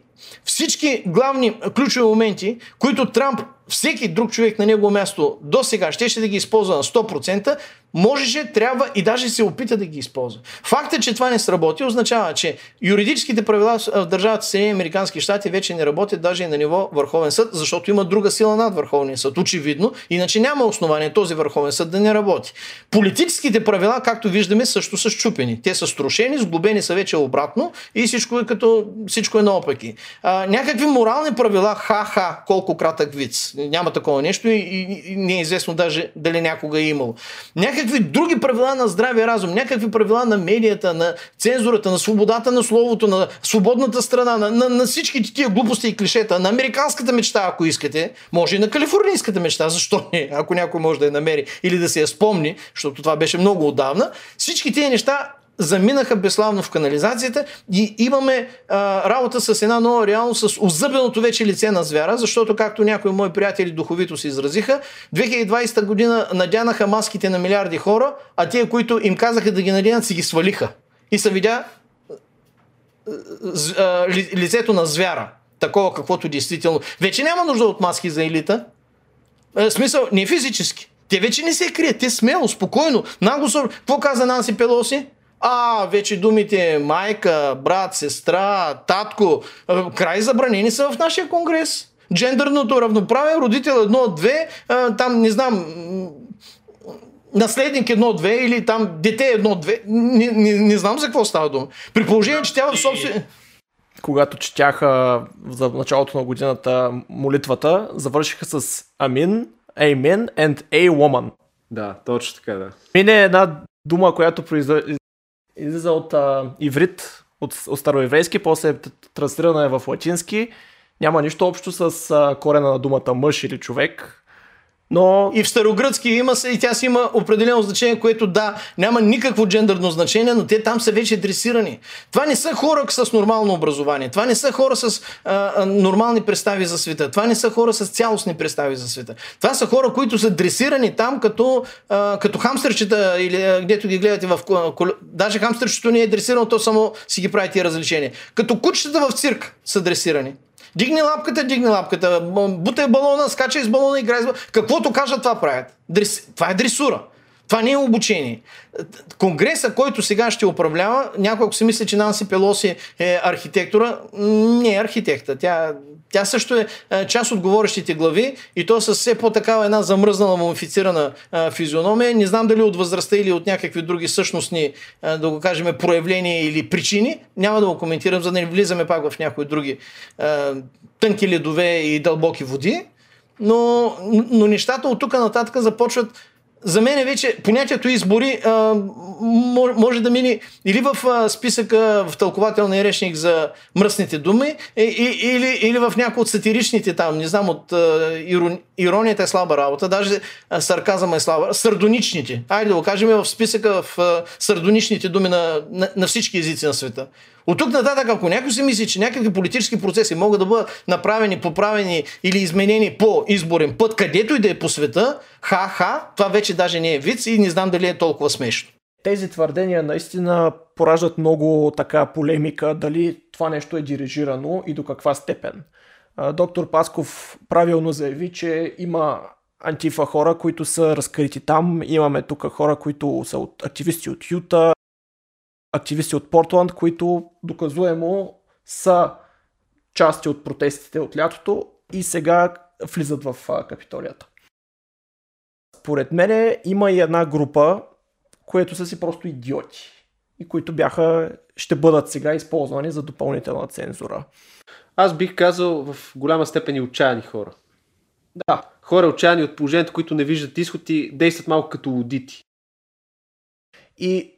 всички главни ключови моменти, които Трамп всеки друг човек на негово място до сега ще, да ги използва на 100%, можеше, трябва и даже се опита да ги използва. Факта, че това не сработи, означава, че юридическите правила в държавата Съединени Американски щати вече не работят даже и на ниво Върховен съд, защото има друга сила над Върховния съд. Очевидно, иначе няма основание този Върховен съд да не работи. Политическите правила, както виждаме, също са щупени. Те са струшени, сглобени са вече обратно и всичко е като всичко е наопаки. А, някакви морални правила, ха-ха, колко кратък виц няма такова нещо и, и, и не е известно даже дали някога е имало. Някакви други правила на здравия разум, някакви правила на медията, на цензурата, на свободата на словото, на свободната страна, на, на, на всички тия глупости и клишета, на американската мечта, ако искате, може и на калифорнийската мечта, защо не, ако някой може да я намери или да се я спомни, защото това беше много отдавна. Всички тези неща заминаха безславно в канализацията и имаме а, работа с една нова реалност, с озъбеното вече лице на звяра, защото както някои мои приятели духовито се изразиха, 2020 година надянаха маските на милиарди хора, а тия, които им казаха да ги надянат, си ги свалиха. И се видя а, ли, лицето на звяра, такова каквото действително. Вече няма нужда от маски за елита. В смисъл, не физически. Те вече не се крият, те смело, спокойно, нагло. Какво каза Нанси Пелоси? А, вече думите майка, брат, сестра, татко, край забранени са в нашия конгрес. Джендърното равноправие, родител едно от две, там не знам, наследник едно две или там дете едно две. Не, не, не знам за какво става дума. При положение, че тя в собствен... Когато четяха за началото на годината молитвата, завършиха с Амин, Amen and A woman. Да, точно така, да. Амин е една дума, която излиза от а, иврит, от, от староеврейски, после е транслирана е в латински. Няма нищо общо с а, корена на думата мъж или човек. Но И в старогръцки има се, и тя си има определено значение, което да, няма никакво джендърно значение, но те там са вече дресирани. Това не са хора с нормално образование, това не са хора с а, нормални представи за света, това не са хора с цялостни представи за света. Това са хора, които са дресирани там като, а, като хамстърчета или а, гдето ги гледате в кол-. Даже хамстърчето не е дресирано, то само си ги прави тия различения. Като кучетата в цирк са дресирани. Дигни лапката, дигни лапката, бутай балона, скачай с балона, играй с балона. Каквото кажат, това правят. Дрес... Това е дресура. Това не е обучение. Конгреса, който сега ще управлява, някой ако си мисли, че Нанси Пелоси е архитектора, не е архитекта. Тя, тя също е е част от говорещите глави и то с все по-такава една замръзнала, мумифицирана а, физиономия. Не знам дали от възрастта или от някакви други същностни, а, да го кажем, проявления или причини. Няма да го коментирам, за да не влизаме пак в някои други тънки ледове и дълбоки води. Но, но нещата от тук нататък започват за мен е вече понятието избори а, мо- може да мине или в а, списъка в тълкователния речник за мръсните думи, и, и, или, или в някои от сатиричните там, не знам, от а, ирон, иронията е слаба работа, даже а, сарказъм е слаба, сардоничните. Айде да го кажем в списъка в а, сардоничните думи на, на, на всички езици на света. От тук нататък, ако някой си мисли, че някакви политически процеси могат да бъдат направени, поправени или изменени по изборен път, където и да е по света, ха-ха, това вече даже не е виц и не знам дали е толкова смешно. тези твърдения наистина пораждат много така полемика, дали това нещо е дирижирано и до каква степен. Доктор Пасков правилно заяви, че има антифа хора, които са разкрити там. Имаме тук хора, които са от активисти от Юта, активисти от Портланд, които доказуемо са части от протестите от лятото и сега влизат в Капитолията. Според мен има и една група, които са си просто идиоти и които бяха, ще бъдат сега използвани за допълнителна цензура. Аз бих казал в голяма степен и отчаяни хора. Да, Хора отчаяни от положението, които не виждат изход и действат малко като лудити. и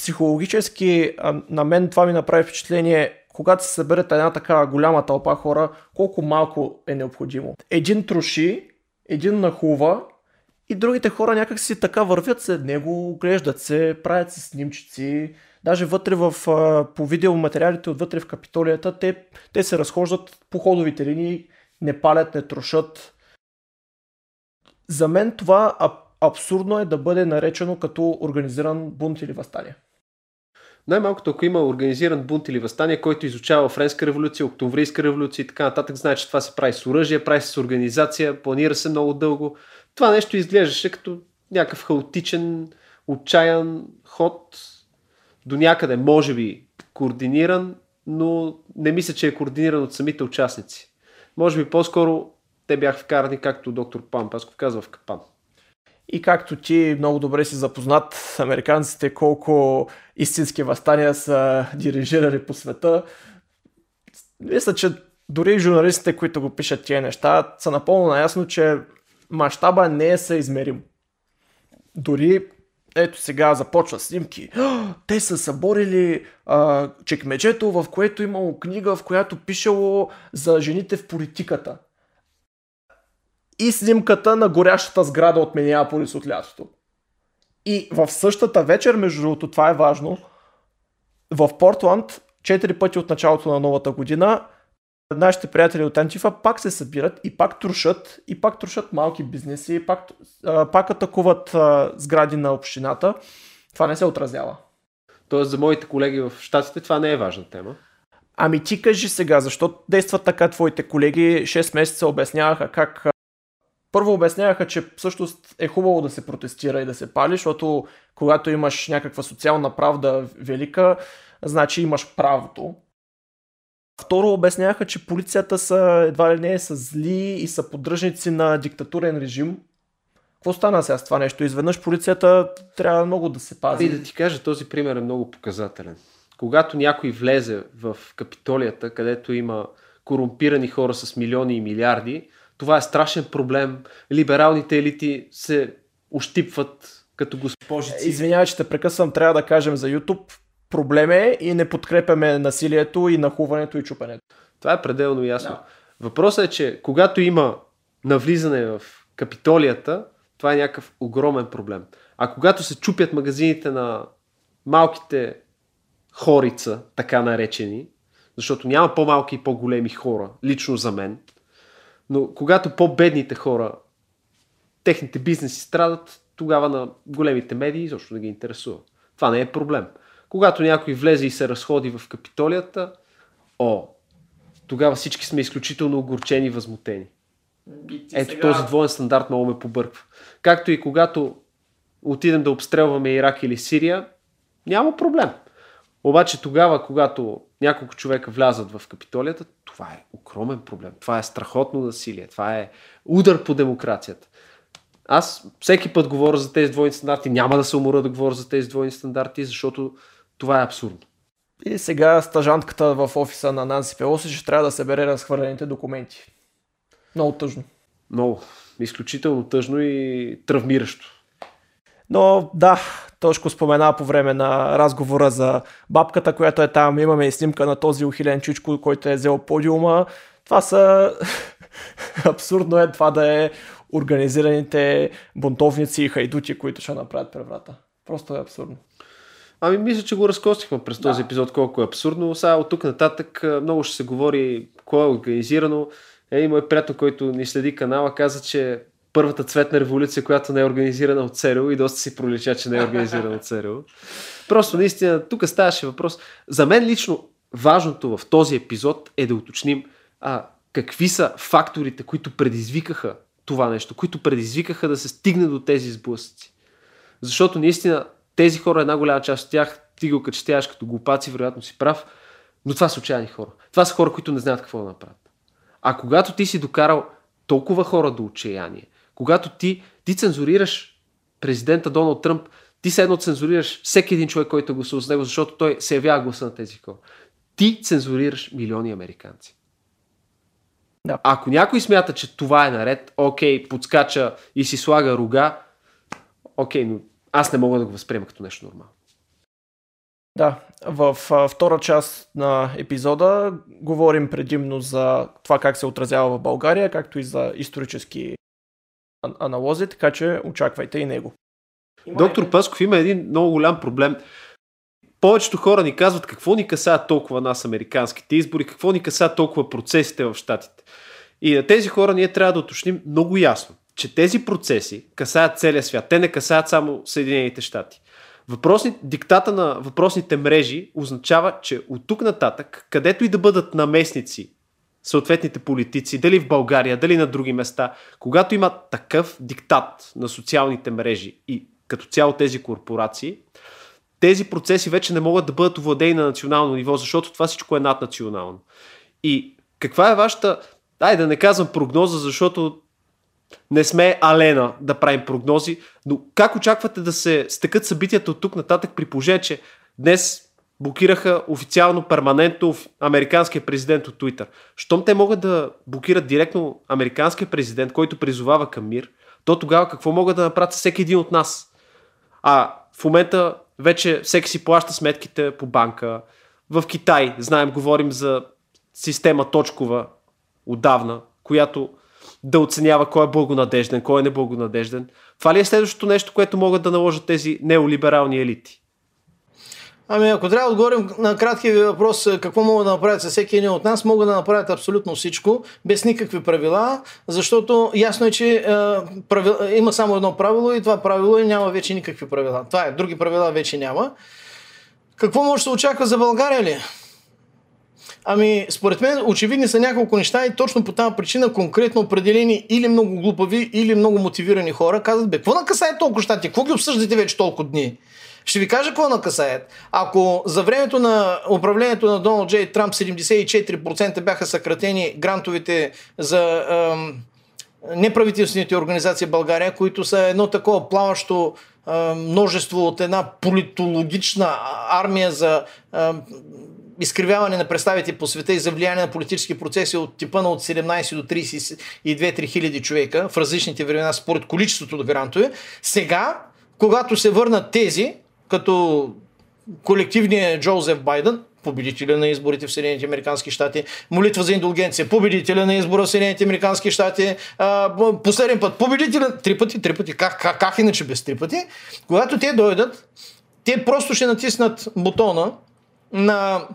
психологически на мен това ми направи впечатление, когато се съберат една такава голяма тълпа хора, колко малко е необходимо. Един троши, един нахува и другите хора някак си така вървят след него, оглеждат се, правят си снимчици. Даже вътре в, по видеоматериалите отвътре в Капитолията, те, те се разхождат по ходовите линии, не палят, не трошат. За мен това аб- абсурдно е да бъде наречено като организиран бунт или възстание. Най-малкото, ако има организиран бунт или възстание, който изучава Френска революция, Октомврийска революция и така нататък, знае, че това се прави с оръжие, прави се с организация, планира се много дълго. Това нещо изглеждаше като някакъв хаотичен, отчаян ход, до някъде може би координиран, но не мисля, че е координиран от самите участници. Може би по-скоро те бяха вкарани, както доктор Пан Пасков казва, в капан. И както ти много добре си запознат, американците колко истински възстания са дирижирали по света, мисля, че дори журналистите, които го пишат тия неща, са напълно наясно, че мащаба не е съизмерим. Дори ето сега започва снимки. «А, Те са съборили а, чекмеджето, в което имало книга, в която пишело за жените в политиката и снимката на горящата сграда от Минеаполис от лятото. И в същата вечер, между другото, това е важно, в Портланд, 4 пъти от началото на новата година, нашите приятели от Антифа пак се събират и пак трушат, и пак трушат малки бизнеси, и пак, а, пак атакуват а, сгради на общината. Това не се отразява. Тоест за моите колеги в Штатите това не е важна тема. Ами ти кажи сега, защо действат така твоите колеги? 6 месеца обясняваха как... Първо обясняваха, че всъщност е хубаво да се протестира и да се пали, защото когато имаш някаква социална правда велика, значи имаш правото. Второ обясняваха, че полицията са едва ли не са зли и са поддръжници на диктатурен режим. Какво стана сега с това нещо? Изведнъж полицията трябва много да се пази. И да ти кажа, този пример е много показателен. Когато някой влезе в капитолията, където има корумпирани хора с милиони и милиарди, това е страшен проблем. Либералните елити се ощипват като госпожици. Извинявай, че те прекъсвам, трябва да кажем за YouTube. Проблем е и не подкрепяме насилието и нахуването и чупенето. Това е пределно ясно. Да. Въпросът е, че когато има навлизане в капитолията, това е някакъв огромен проблем. А когато се чупят магазините на малките хорица, така наречени, защото няма по-малки и по-големи хора, лично за мен, но когато по-бедните хора, техните бизнеси страдат, тогава на големите медии изобщо не ги интересува. Това не е проблем. Когато някой влезе и се разходи в капитолията, о, тогава всички сме изключително огорчени и възмутени. Ето сега... този двоен стандарт много ме побърква. Както и когато отидем да обстрелваме Ирак или Сирия, няма проблем. Обаче тогава, когато няколко човека влязат в капитолията, това е огромен проблем. Това е страхотно насилие. Това е удар по демокрацията. Аз всеки път говоря за тези двойни стандарти. Няма да се умора да говоря за тези двойни стандарти, защото това е абсурдно. И сега стажантката в офиса на Нанси Пелоси ще трябва да събере разхвърлените документи. Много тъжно. Много. Изключително тъжно и травмиращо. Но да, Тошко спомена по време на разговора за бабката, която е там. Имаме и снимка на този ухилен чичко, който е взел подиума. Това са... Абсурдно е това да е организираните бунтовници и хайдути, които ще направят преврата. Просто е абсурдно. Ами мисля, че го разкостихме през да. този епизод колко е абсурдно. Сега от тук нататък много ще се говори кое е организирано. Е, мой приятел, който ни следи канала, каза, че първата цветна революция, която не е организирана от ЦРУ и доста си пролича, че не е организирана от ЦРУ. Просто наистина, тук ставаше въпрос. За мен лично важното в този епизод е да уточним а, какви са факторите, които предизвикаха това нещо, които предизвикаха да се стигне до тези сблъсъци. Защото наистина тези хора, една голяма част от тях, ти го качетяваш като глупаци, вероятно си прав, но това са отчаяни хора. Това са хора, които не знаят какво да направят. А когато ти си докарал толкова хора до отчаяние, когато ти, ти цензурираш президента Доналд Тръмп, ти се едно цензурираш всеки един човек, който гласува с него, защото той се явява гласа на тези хора. Ти цензурираш милиони американци. Да. Ако някой смята, че това е наред, окей, подскача и си слага рога, окей, но аз не мога да го възприема като нещо нормално. Да, в а, втора част на епизода говорим предимно за това как се отразява в България, както и за исторически аналози, така че очаквайте и него. Доктор Пасков има един много голям проблем. Повечето хора ни казват какво ни касаят толкова нас американските избори, какво ни касаят толкова процесите в щатите. И на тези хора ние трябва да уточним много ясно, че тези процеси касаят целия свят. Те не касаят само Съединените щати. Въпросни, диктата на въпросните мрежи означава, че от тук нататък, където и да бъдат наместници съответните политици, дали в България, дали на други места, когато има такъв диктат на социалните мрежи и като цяло тези корпорации, тези процеси вече не могат да бъдат овладени на национално ниво, защото това всичко е наднационално. И каква е вашата, дай да не казвам прогноза, защото не сме алена да правим прогнози, но как очаквате да се стъкат събитията от тук нататък при положение, че днес блокираха официално, перманентно американския президент от Twitter. Щом те могат да блокират директно американския президент, който призовава към мир, то тогава какво могат да направят всеки един от нас? А в момента вече всеки си плаща сметките по банка. В Китай, знаем, говорим за система точкова отдавна, която да оценява кой е благонадежден, кой е неблагонадежден. Това ли е следващото нещо, което могат да наложат тези неолиберални елити? Ами ако трябва да отговорим на краткия ви въпрос какво могат да направят с всеки един от нас, могат да направят абсолютно всичко, без никакви правила, защото ясно е, че е, правил, има само едно правило и това правило е няма вече никакви правила. Това е, други правила вече няма. Какво може да се очаква за България ли? Ами, според мен, очевидни са няколко неща и точно по тази причина конкретно определени или много глупави, или много мотивирани хора казват, бе, какво накасае толкова щати? Какво ги обсъждате вече толкова дни? Ще ви кажа какво накасаят. Ако за времето на управлението на Доналд Джей Трамп 74% бяха съкратени грантовите за ем, неправителствените организации в България, които са едно такова плаващо е, множество от една политологична армия за е, изкривяване на представите по света и за влияние на политически процеси от типа на от 17 до 32-3 хиляди човека в различните времена според количеството грантове, сега, когато се върнат тези, като колективния Джозеф Байден, победителя на изборите в Съединените Американски щати, молитва за индулгенция, победителя на избора в Съединените Американски щати, последен път победителя, три пъти, три пъти, как, как, как иначе без три пъти, когато те дойдат, те просто ще натиснат бутона на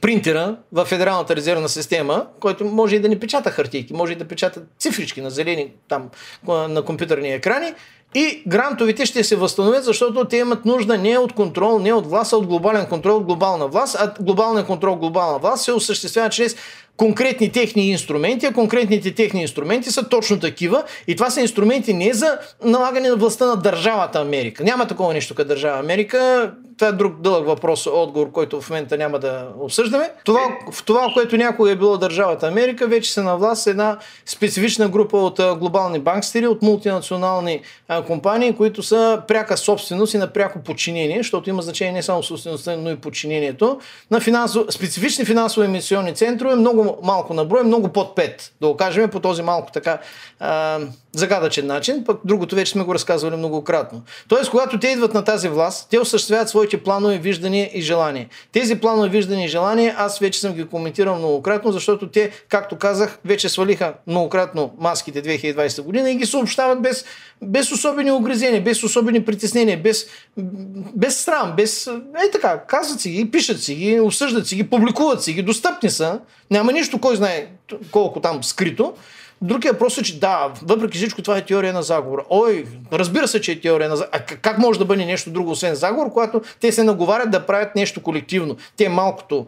принтера в Федералната резервна система, който може и да не печата хартийки, може и да печата цифрички на зелени там на компютърни екрани и грантовите ще се възстановят, защото те имат нужда не от контрол, не от власт, а от глобален контрол, от глобална власт, а глобален контрол, глобална власт се осъществява чрез конкретни техни инструменти, а конкретните техни инструменти са точно такива и това са инструменти не за налагане на властта на държавата Америка. Няма такова нещо като държава Америка. Това е друг дълъг въпрос, отговор, който в момента няма да обсъждаме. Това, в това, което някога е било държавата Америка, вече се на власт една специфична група от глобални банкстери, от мултинационални компании, които са пряка собственост и на пряко подчинение, защото има значение не само собствеността, но и подчинението на финансово, специфични финансово-емисионни центрове, много малко на брой, много под 5. Да го кажем по този малко така а, загадъчен начин, пък другото вече сме го разказвали многократно. Тоест, когато те идват на тази власт, те осъществяват своите планове, виждания и желания. Тези планове, виждания и желания, аз вече съм ги коментирал многократно, защото те, както казах, вече свалиха многократно маските 2020 година и ги съобщават без, без особени огрезения, без особени притеснения, без, без срам, без... Ей така, казват си ги, пишат си ги, осъждат си ги, публикуват си ги, достъпни са. Няма нищо, кой знае колко там скрито. Другия въпрос е, че да, въпреки всичко това е теория на заговора. Ой, разбира се, че е теория на заговора. А как може да бъде нещо друго, освен заговор, когато те се наговарят да правят нещо колективно? Те малкото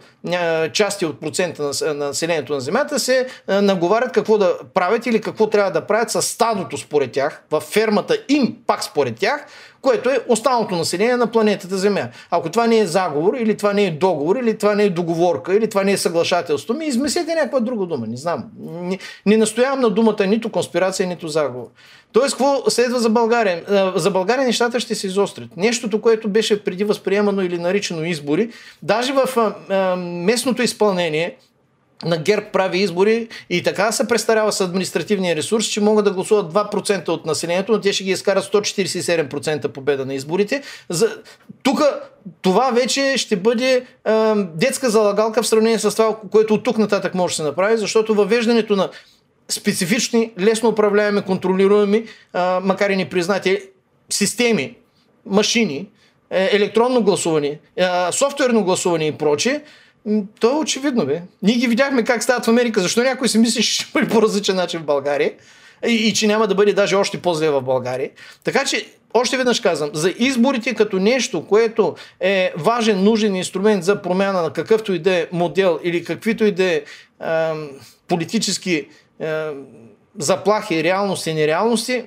части от процента на населението на Земята се наговарят какво да правят или какво трябва да правят с стадото според тях, в фермата им пак според тях, което е останалото население на планетата Земя. Ако това не е заговор, или това не е договор, или това не е договорка, или това не е съглашателство, ми измислете някаква друга дума. Не знам. Не, не настоявам на думата нито конспирация, нито заговор. Тоест, какво следва за България? За България нещата ще се изострят. Нещото, което беше преди възприемано или наричано избори, даже в местното изпълнение, на ГЕРБ прави избори и така се престарява с административния ресурс, че могат да гласуват 2% от населението, но те ще ги изкарат 147% победа на изборите. За... Тук това вече ще бъде е, детска залагалка в сравнение с това, което от тук нататък може да се направи, защото въвеждането на специфични, лесно управляеми, контролируеми, е, макар и непризнати системи, машини, е, електронно гласуване, е, софтуерно гласуване и прочее, то е очевидно, бе. Ние ги видяхме как стават в Америка. Защо някой си мисли, че ще бъде по различен начин в България? И, и че няма да бъде даже още по-зле в България. Така че, още веднъж казвам, за изборите като нещо, което е важен, нужен инструмент за промяна на какъвто и да е модел или каквито и да е, политически е, заплахи, реалности и нереалности,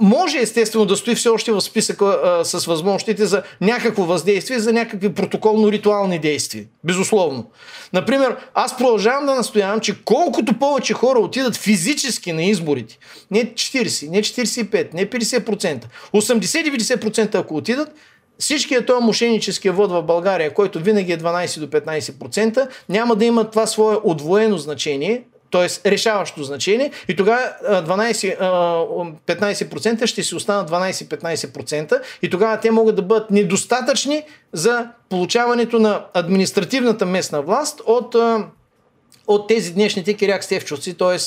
може естествено да стои все още в списъка а, с възможностите за някакво въздействие, за някакви протоколно-ритуални действия. Безусловно. Например, аз продължавам да настоявам, че колкото повече хора отидат физически на изборите, не 40, не 45, не 50%, 80-90% ако отидат, Всичкият този мошеническия вод в България, който винаги е 12 до 15%, няма да има това свое отвоено значение, т.е. решаващо значение и тогава 12, 15% ще си останат 12-15% и тогава те могат да бъдат недостатъчни за получаването на административната местна власт от, от тези днешните киряк стевчовци, т.е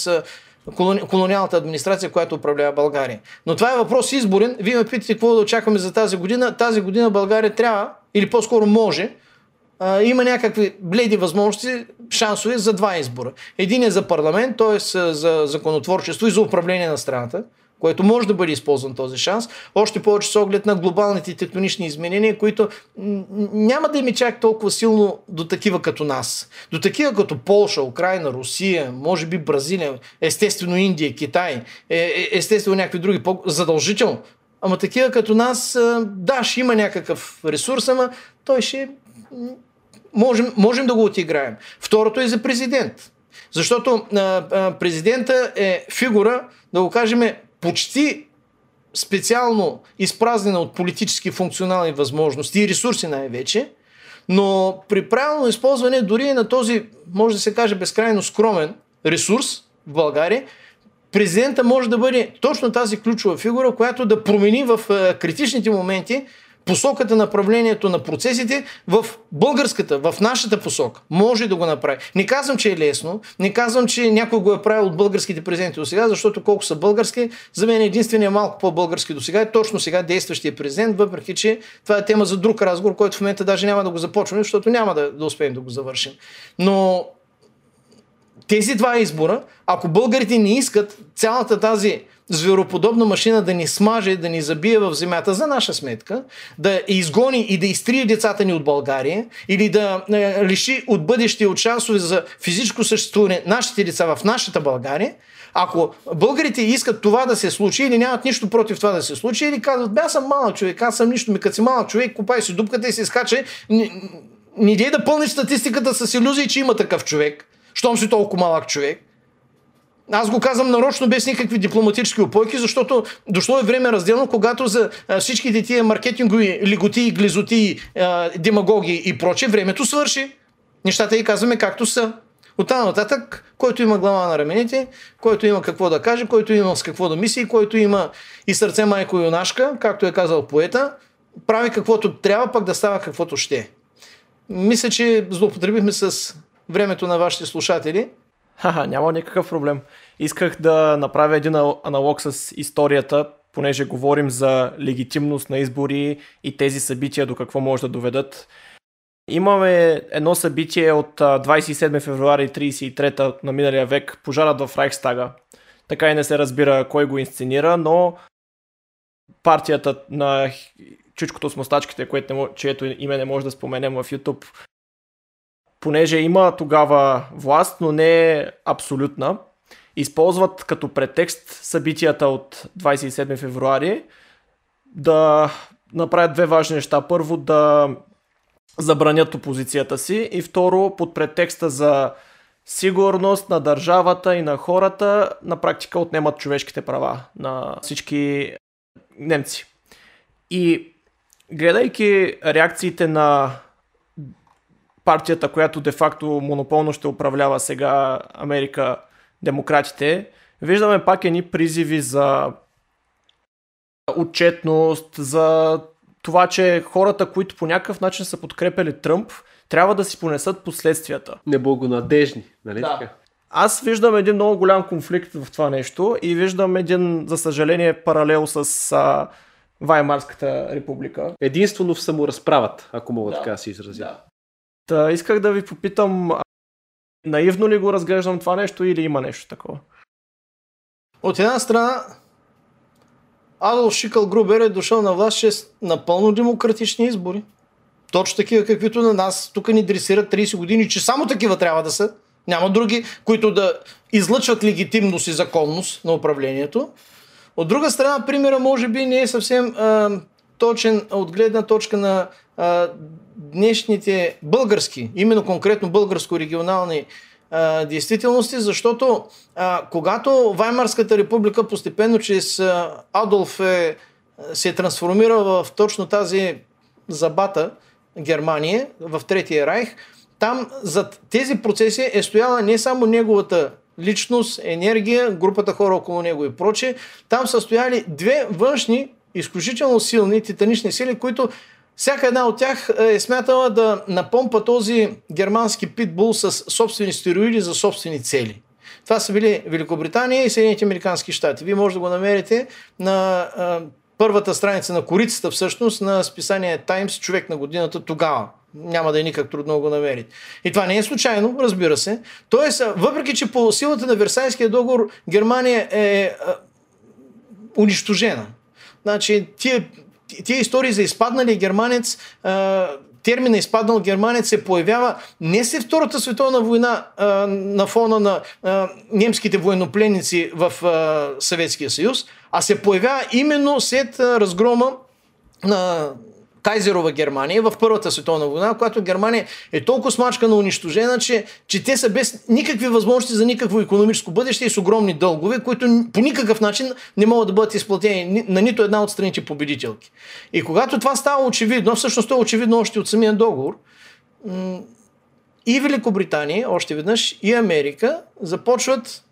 колониалната администрация, която управлява България. Но това е въпрос изборен. Вие ме питате какво да очакваме за тази година. Тази година България трябва, или по-скоро може, а, има някакви бледи възможности, шансове за два избора. Един е за парламент, т.е. за законотворчество и за управление на страната, което може да бъде използван този шанс, още повече с оглед на глобалните тектонични изменения, които няма да има чак толкова силно до такива като нас. До такива като Полша, Украина, Русия, може би Бразилия, естествено Индия, Китай, е, е, естествено някакви други, задължително. Ама такива като нас, да, ще има някакъв ресурс, ама той ще можем, можем да го отиграем. Второто е за президент. Защото а, а, президента е фигура, да го кажем, почти специално изпразнена от политически функционални възможности и ресурси най-вече, но при правилно използване дори на този, може да се каже, безкрайно скромен ресурс в България, президента може да бъде точно тази ключова фигура, която да промени в критичните моменти посоката, направлението на процесите в българската, в нашата посока. Може да го направи. Не казвам, че е лесно, не казвам, че някой го е правил от българските президенти до сега, защото колко са български, за мен единственият малко по-български до сега е точно сега действащия президент, въпреки че това е тема за друг разговор, който в момента даже няма да го започваме, защото няма да, да успеем да го завършим. Но тези два избора, ако българите не искат цялата тази звероподобна машина да ни смаже, да ни забие в земята за наша сметка, да изгони и да изтрие децата ни от България или да е, лиши от бъдеще от шансове за физическо съществуване нашите деца в нашата България, ако българите искат това да се случи или нямат нищо против това да се случи, или казват, бе, аз съм малък човек, аз съм нищо, ми като си малък човек, купай си дупката и се скача, не, не да пълниш статистиката с иллюзии, че има такъв човек, щом си толкова малък човек. Аз го казвам нарочно без никакви дипломатически опойки, защото дошло е време разделно, когато за всичките тия маркетингови лиготи, глизоти, демагоги и проче, времето свърши. Нещата и казваме както са. От нататък, който има глава на рамените, който има какво да каже, който има с какво да мисли, който има и сърце майко юнашка, както е казал поета, прави каквото трябва, пък да става каквото ще. Мисля, че злоупотребихме с времето на вашите слушатели. Ха, няма никакъв проблем. Исках да направя един аналог с историята, понеже говорим за легитимност на избори и тези събития до какво може да доведат. Имаме едно събитие от 27 февруари 33 на миналия век, пожарът в Райхстага. Така и не се разбира кой го инсценира, но партията на чучкото с мустачките, което не, чието име не може да споменем в YouTube, понеже има тогава власт, но не е абсолютна, използват като претекст събитията от 27 февруари да направят две важни неща. Първо да забранят опозицията си и второ под претекста за сигурност на държавата и на хората на практика отнемат човешките права на всички немци. И гледайки реакциите на партията, която де-факто монополно ще управлява сега Америка, демократите, виждаме пак едни призиви за отчетност, за това, че хората, които по някакъв начин са подкрепили Тръмп, трябва да си понесат последствията. Неблагонадежни, нали да. така? Аз виждам един много голям конфликт в това нещо и виждам един, за съжаление, паралел с а, Ваймарската република. Единствено в саморазправат, ако мога да. така да си изразя. Да. Та, исках да ви попитам, наивно ли го разглеждам това нещо или има нещо такова? От една страна, Адолф Шикъл Грубер е дошъл на власт чрез напълно демократични избори. Точно такива, каквито на нас тук ни дресират 30 години, че само такива трябва да са. Няма други, които да излъчват легитимност и законност на управлението. От друга страна, примера може би не е съвсем а, точен от гледна точка на а, днешните български, именно конкретно българско-регионални а, действителности, защото а, когато Ваймарската република постепенно чрез а, Адолф е, се трансформирал в точно тази забата Германия, в Третия райх, там зад тези процеси е стояла не само неговата личност, енергия, групата хора около него и прочее. Там са стояли две външни, изключително силни титанични сили, които всяка една от тях е, е смятала да напомпа този германски питбул с собствени стероиди за собствени цели. Това са били Великобритания и Съединените Американски щати. Вие може да го намерите на а, първата страница на корицата всъщност на списание Times човек на годината тогава. Няма да е никак трудно да го намерите. И това не е случайно, разбира се. Тоест, въпреки, че по силата на Версайския договор Германия е а, унищожена. Значи, тия тия истории за изпаднали германец, термина изпаднал германец се появява не след Втората световна война на фона на немските военнопленници в Съветския съюз, а се появява именно след разгрома на Кайзерова Германия в Първата световна война, когато Германия е толкова смачкана, унищожена, че, че те са без никакви възможности за никакво економическо бъдеще и с огромни дългове, които по никакъв начин не могат да бъдат изплатени на нито една от страните победителки. И когато това става очевидно, всъщност то е очевидно още от самия договор, и Великобритания, още веднъж, и Америка започват,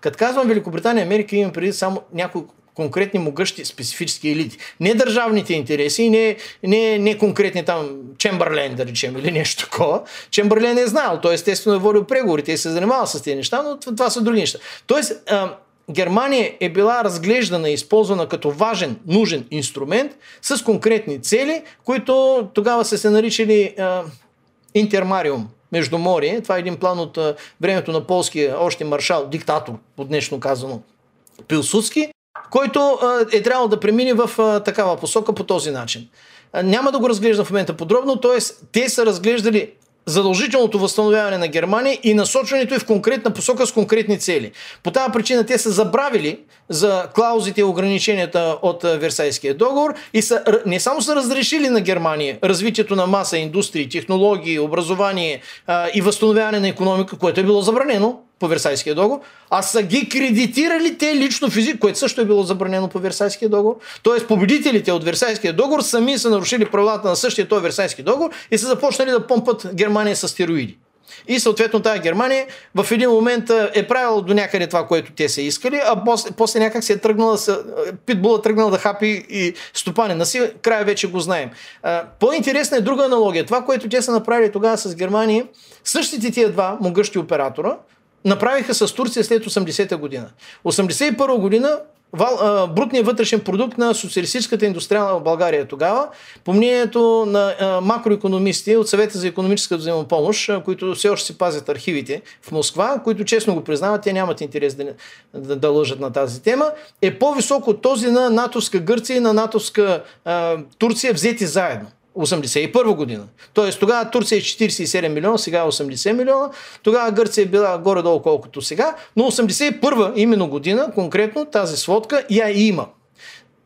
като казвам Великобритания, Америка имам преди само някои конкретни могъщи специфически елити. Не държавните интереси, не, не, не конкретни там Чембърлен, да речем, или нещо такова. Чембърлен е знаел, той естествено е водил преговори, те се занимава с тези неща, но това са други неща. Тоест, а, Германия е била разглеждана и използвана като важен, нужен инструмент с конкретни цели, които тогава са се наричали а, интермариум, Междуморие. Това е един план от а, времето на полския още маршал, диктатор, по днешно казано, Пилсудски, който е трябвало да премине в такава посока по този начин. Няма да го разглеждам в момента подробно, т.е. те са разглеждали задължителното възстановяване на Германия и насочването и в конкретна посока с конкретни цели. По тази причина те са забравили за клаузите и ограниченията от Версайския договор и са, не само са разрешили на Германия развитието на маса, индустрии, технологии, образование а, и възстановяване на економика, което е било забранено по Версайския договор, а са ги кредитирали те лично физик, което също е било забранено по Версайския договор. Тоест победителите от Версайския договор сами са нарушили правилата на същия този Версайски договор и са започнали да помпат Германия с стероиди. И съответно тази Германия в един момент е правила до някъде това, което те са искали, а после, после някак се е тръгнала, питбула е тръгнала да хапи и стопане на си, края вече го знаем. По-интересна е друга аналогия. Това, което те са направили тогава с Германия, същите тия два могъщи оператора, направиха с Турция след 80-та година. 81-та година брутният вътрешен продукт на социалистическата индустриална в България тогава, по мнението на макроекономисти от съвета за економическа взаимопомощ, които все още си пазят архивите в Москва, които честно го признават, те нямат интерес да, да, да лъжат на тази тема, е по-висок от този на натовска Гърция и на натовска а, Турция взети заедно. 81 година. Тоест тогава Турция е 47 милиона, сега 80 милиона. Тогава Гърция е била горе-долу колкото сега, но 81 именно година, конкретно тази сводка я има.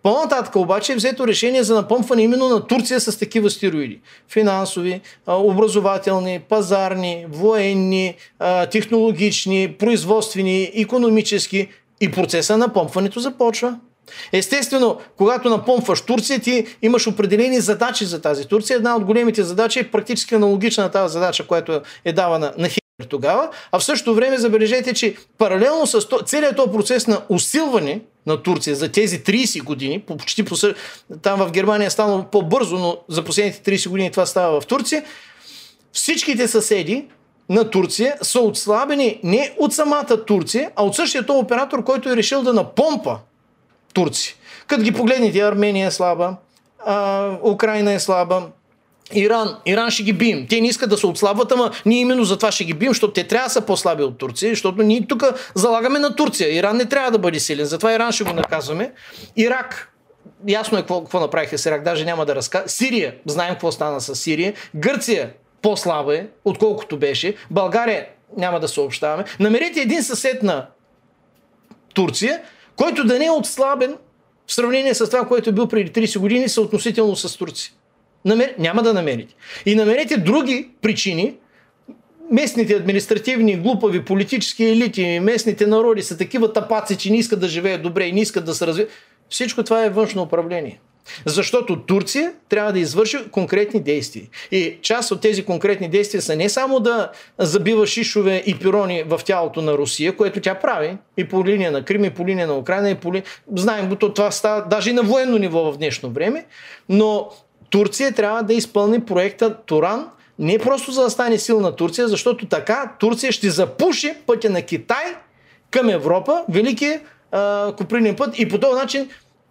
По-нататък обаче е взето решение за напомпване именно на Турция с такива стероиди. Финансови, образователни, пазарни, военни, технологични, производствени, економически и процеса на помпването започва. Естествено, когато напомпваш Турция, ти имаш определени задачи за тази Турция. Една от големите задачи е практически аналогична на тази задача, която е давана на Хитлер тогава. А в същото време забележете, че паралелно с то, целият този процес на усилване на Турция за тези 30 години, почти по, там в Германия е станало по-бързо, но за последните 30 години това става в Турция, всичките съседи на Турция са отслабени не от самата Турция, а от същия този оператор, който е решил да напомпа турци. Като ги погледнете, Армения е слаба, а, Украина е слаба, Иран, Иран ще ги бием. Те не искат да се отслабват, ама ние именно за това ще ги бием, защото те трябва да са по-слаби от Турция, защото ние тук залагаме на Турция. Иран не трябва да бъде силен, затова Иран ще го наказваме. Ирак, ясно е какво, какво направиха с Ирак, даже няма да разказвам. Сирия, знаем какво стана с Сирия. Гърция, по-слаба е, отколкото беше. България, няма да съобщаваме. Намерете един съсед на Турция, който да не е отслабен в сравнение с това, което е бил преди 30 години, съотносително с Турция. Намер... Няма да намерите. И намерете други причини, местните административни, глупави политически елити, местните народи са такива тапаци, че не искат да живеят добре и не искат да се развият. Всичко това е външно управление. Защото Турция трябва да извърши конкретни действия. И част от тези конкретни действия са не само да забива шишове и пирони в тялото на Русия, което тя прави и по линия на Крим, и по линия на Украина, и по ли... знаем го, това става даже и на военно ниво в днешно време, но Турция трябва да изпълни проекта Туран, не просто за да стане силна Турция, защото така Турция ще запуши пътя на Китай към Европа, великия купринен път и по този начин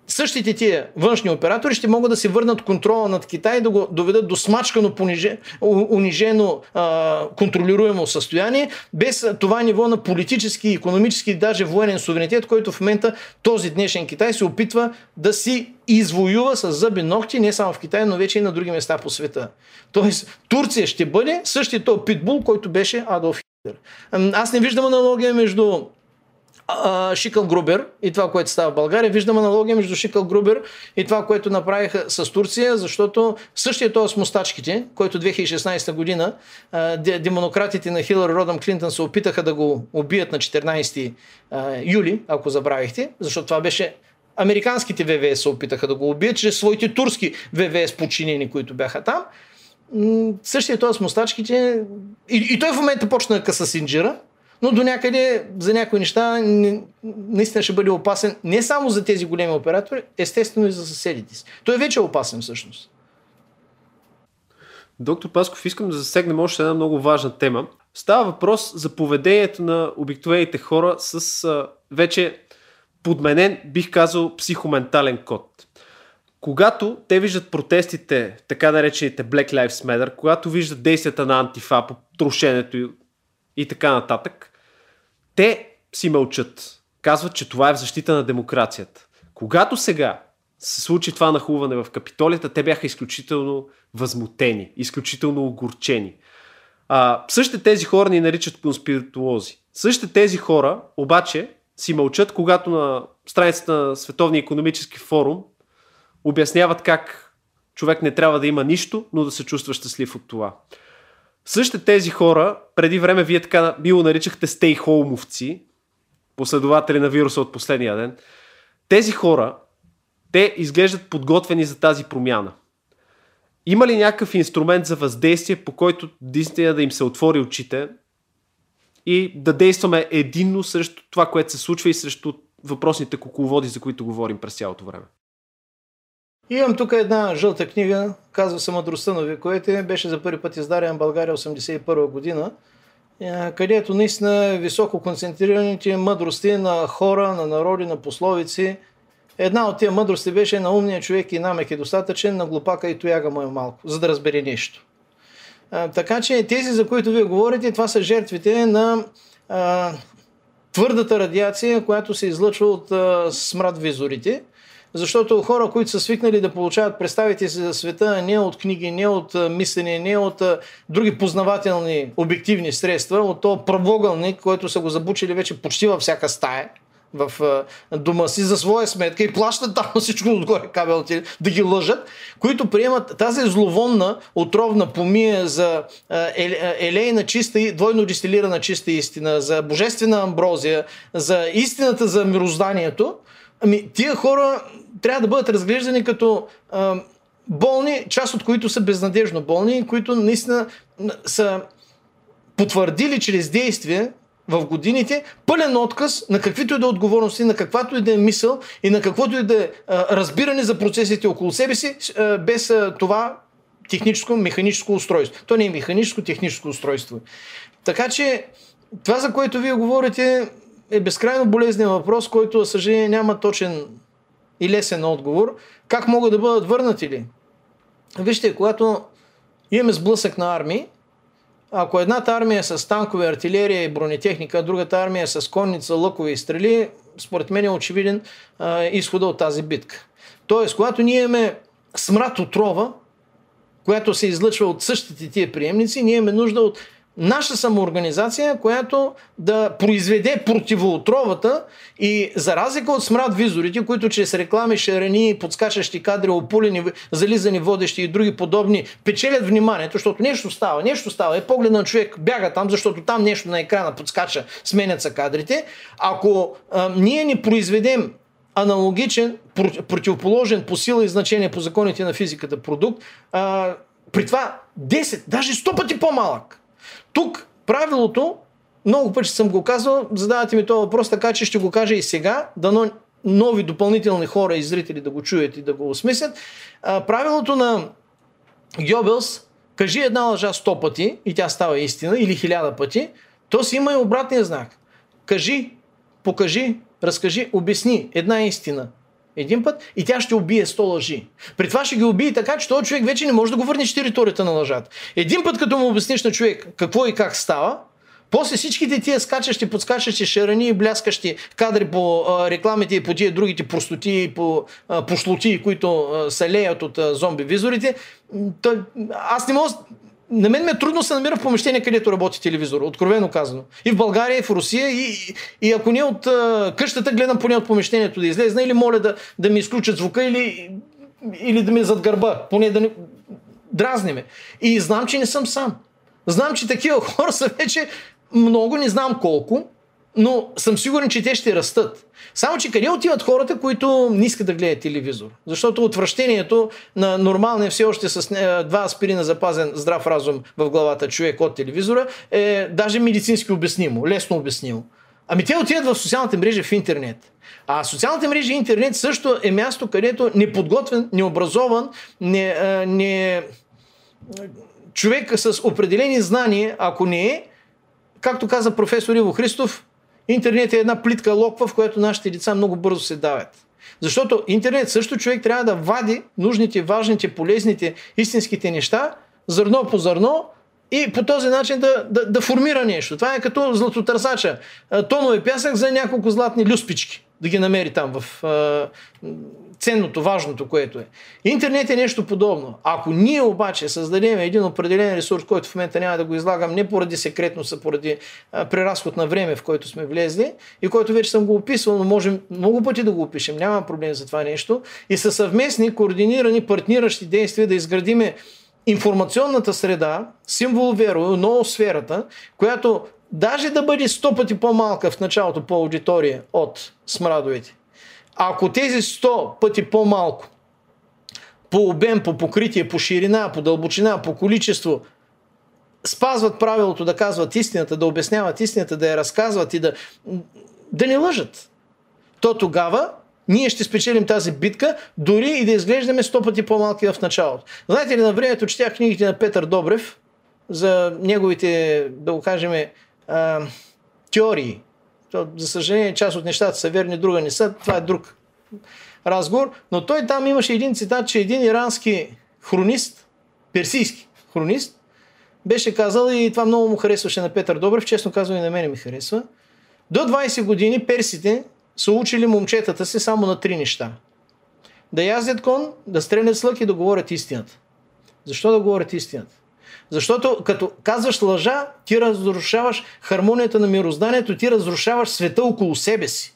същите тия външни оператори ще могат да си върнат контрола над Китай и да го доведат до смачкано, понижено, унижено, а, контролируемо състояние, без това ниво на политически, економически и даже военен суверенитет, който в момента този днешен Китай се опитва да си извоюва с зъби ногти не само в Китай, но вече и на други места по света. Тоест Турция ще бъде същия този питбул, който беше Адолф Хитлер. Аз не виждам аналогия между Шикъл Грубер и това, което става в България. Виждам аналогия между Шикъл Грубер и това, което направиха с Турция, защото същия този с мустачките, който 2016 година демократите на Хилър Родъм Клинтон се опитаха да го убият на 14 юли, ако забравихте, защото това беше американските ВВС се опитаха да го убият чрез своите турски ВВС подчинени, които бяха там. Същия този с мустачките и, и той в момента почна да къса синджира, но до някъде за някои неща наистина ще бъде опасен не само за тези големи оператори, естествено и за съседите си. Той вече е опасен всъщност. Доктор Пасков, искам да засегнем още една много важна тема. Става въпрос за поведението на обикновените хора с а, вече подменен, бих казал, психоментален код. Когато те виждат протестите, така наречените Black Lives Matter, когато виждат действията на антифа по трушенето и, и така нататък, те си мълчат. Казват, че това е в защита на демокрацията. Когато сега се случи това нахлуване в Капитолията, те бяха изключително възмутени, изключително огорчени. А, същите тези хора ни наричат конспиритолози. Същите тези хора обаче си мълчат, когато на страницата на Световния економически форум обясняват как човек не трябва да има нищо, но да се чувства щастлив от това. Същите тези хора, преди време вие така било наричахте стейхолмовци, последователи на вируса от последния ден, тези хора, те изглеждат подготвени за тази промяна. Има ли някакъв инструмент за въздействие, по който наистина да им се отвори очите и да действаме единно срещу това, което се случва и срещу въпросните кукловоди, за които говорим през цялото време? Имам тук една жълта книга, казва се Мъдростта на вековете, беше за първи път издадена в България 1981 година, е, където наистина високо концентрираните мъдрости на хора, на народи, на пословици. Една от тия мъдрости беше на умния човек и намек е достатъчен, на глупака и тояга му е малко, за да разбере нещо. А, така че тези, за които вие говорите, това са жертвите на а, твърдата радиация, която се излъчва от а, смрад визорите защото хора, които са свикнали да получават представите си за света не от книги, не от мислене, не от други познавателни обективни средства, от то правоъгълник, който са го забучили вече почти във всяка стая, в дома си за своя сметка и плащат там всичко отгоре кабелите да ги лъжат, които приемат тази зловонна отровна помия за елейна чиста и двойно дистилирана чиста истина, за божествена амброзия, за истината за мирозданието, ами тия хора трябва да бъдат разглеждани като а, болни, част от които са безнадежно болни, които наистина са потвърдили чрез действие в годините пълен отказ на каквито и да е отговорности, на каквато и да е мисъл и на каквото и да е разбиране за процесите около себе си, без това техническо, механическо устройство. То не е механическо, техническо устройство. Така че това, за което вие говорите, е безкрайно болезнен въпрос, който, за съжаление, няма точен и лесен отговор. Как могат да бъдат върнати ли? Вижте, когато имаме сблъсък на армии, ако едната армия е с танкове, артилерия и бронетехника, другата армия е с конница, лъкове и стрели, според мен е очевиден а, изхода от тази битка. Тоест, когато ние имаме смрат отрова, която се излъчва от същите тия приемници, ние имаме нужда от наша самоорганизация, която да произведе противоотровата и за разлика от смрад визорите, които чрез реклами, шарани, подскачащи кадри, опулени, зализани водещи и други подобни, печелят вниманието, защото нещо става, нещо става. Е поглед на човек бяга там, защото там нещо на екрана подскача, сменят са кадрите. Ако а, ние не произведем аналогичен, противоположен по сила и значение по законите на физиката продукт, а, при това 10, даже 100 пъти по-малък, тук правилото, много пъти съм го казвал, задавате ми този въпрос, така че ще го кажа и сега, дано нови допълнителни хора и зрители да го чуят и да го осмислят. правилото на Гьобелс, кажи една лъжа сто пъти и тя става истина, или хиляда пъти, то си има и обратния знак. Кажи, покажи, разкажи, обясни една истина един път и тя ще убие 100 лъжи. При това ще ги убие така, че този човек вече не може да го върнеш територията на лъжата. Един път, като му обясниш на човек какво и как става, после всичките тия скачащи, подскачащи, шарани и бляскащи кадри по а, рекламите и по тия другите простоти и по а, пошлоти, които а, се леят от а, зомби визорите, то, аз не мога на мен ме е трудно се намира в помещение, където работи телевизор, откровено казано. И в България, и в Русия, и, и ако не от а, къщата, гледам поне от помещението да излезна, или моля да, да ми изключат звука, или, или да ми е зад гърба, поне да не... Дразни ме. И знам, че не съм сам. Знам, че такива хора са вече много, не знам колко, но съм сигурен, че те ще растат. Само, че къде отиват хората, които не искат да гледат телевизор? Защото отвращението на нормалния все още с е, два аспирина запазен здрав разум в главата човек от телевизора е даже медицински обяснимо, лесно обяснимо. Ами те отиват в социалните мрежи в интернет. А социалните мрежи и интернет също е място, където неподготвен, необразован, не, не, човек с определени знания, ако не е, както каза професор Иво Христов, интернет е една плитка локва, в която нашите деца много бързо се давят. Защото интернет също човек трябва да вади нужните, важните, полезните, истинските неща, зърно по зърно, и по този начин да, да, да формира нещо. Това е като златотърсача. Тонове пясък за няколко златни люспички. Да ги намери там в ценното, важното, което е. Интернет е нещо подобно. Ако ние обаче създадем един определен ресурс, който в момента няма да го излагам не поради секретност, а поради а, преразход на време, в който сме влезли и който вече съм го описвал, но можем много пъти да го опишем, няма проблем за това нещо, и със съвместни, координирани, партниращи действия да изградиме информационната среда, символ веро, ноосферата, която даже да бъде сто пъти по-малка в началото по аудитория от смрадовете, ако тези 100 пъти по-малко по обем, по покритие, по ширина, по дълбочина, по количество спазват правилото да казват истината, да обясняват истината, да я разказват и да, да не лъжат, то тогава ние ще спечелим тази битка, дори и да изглеждаме сто пъти по-малки в началото. Знаете ли, на времето четях книгите на Петър Добрев за неговите, да го кажем, теории. За съжаление, част от нещата са верни, друга не са. Това е друг разговор. Но той там имаше един цитат, че един ирански хронист, персийски хронист, беше казал и това много му харесваше на Петър Добрев, честно казвам и на мене ми харесва. До 20 години персите са учили момчетата си само на три неща. Да яздят кон, да стрелят с лък и да говорят истината. Защо да говорят истината? Защото като казваш лъжа, ти разрушаваш хармонията на мирозданието, ти разрушаваш света около себе си.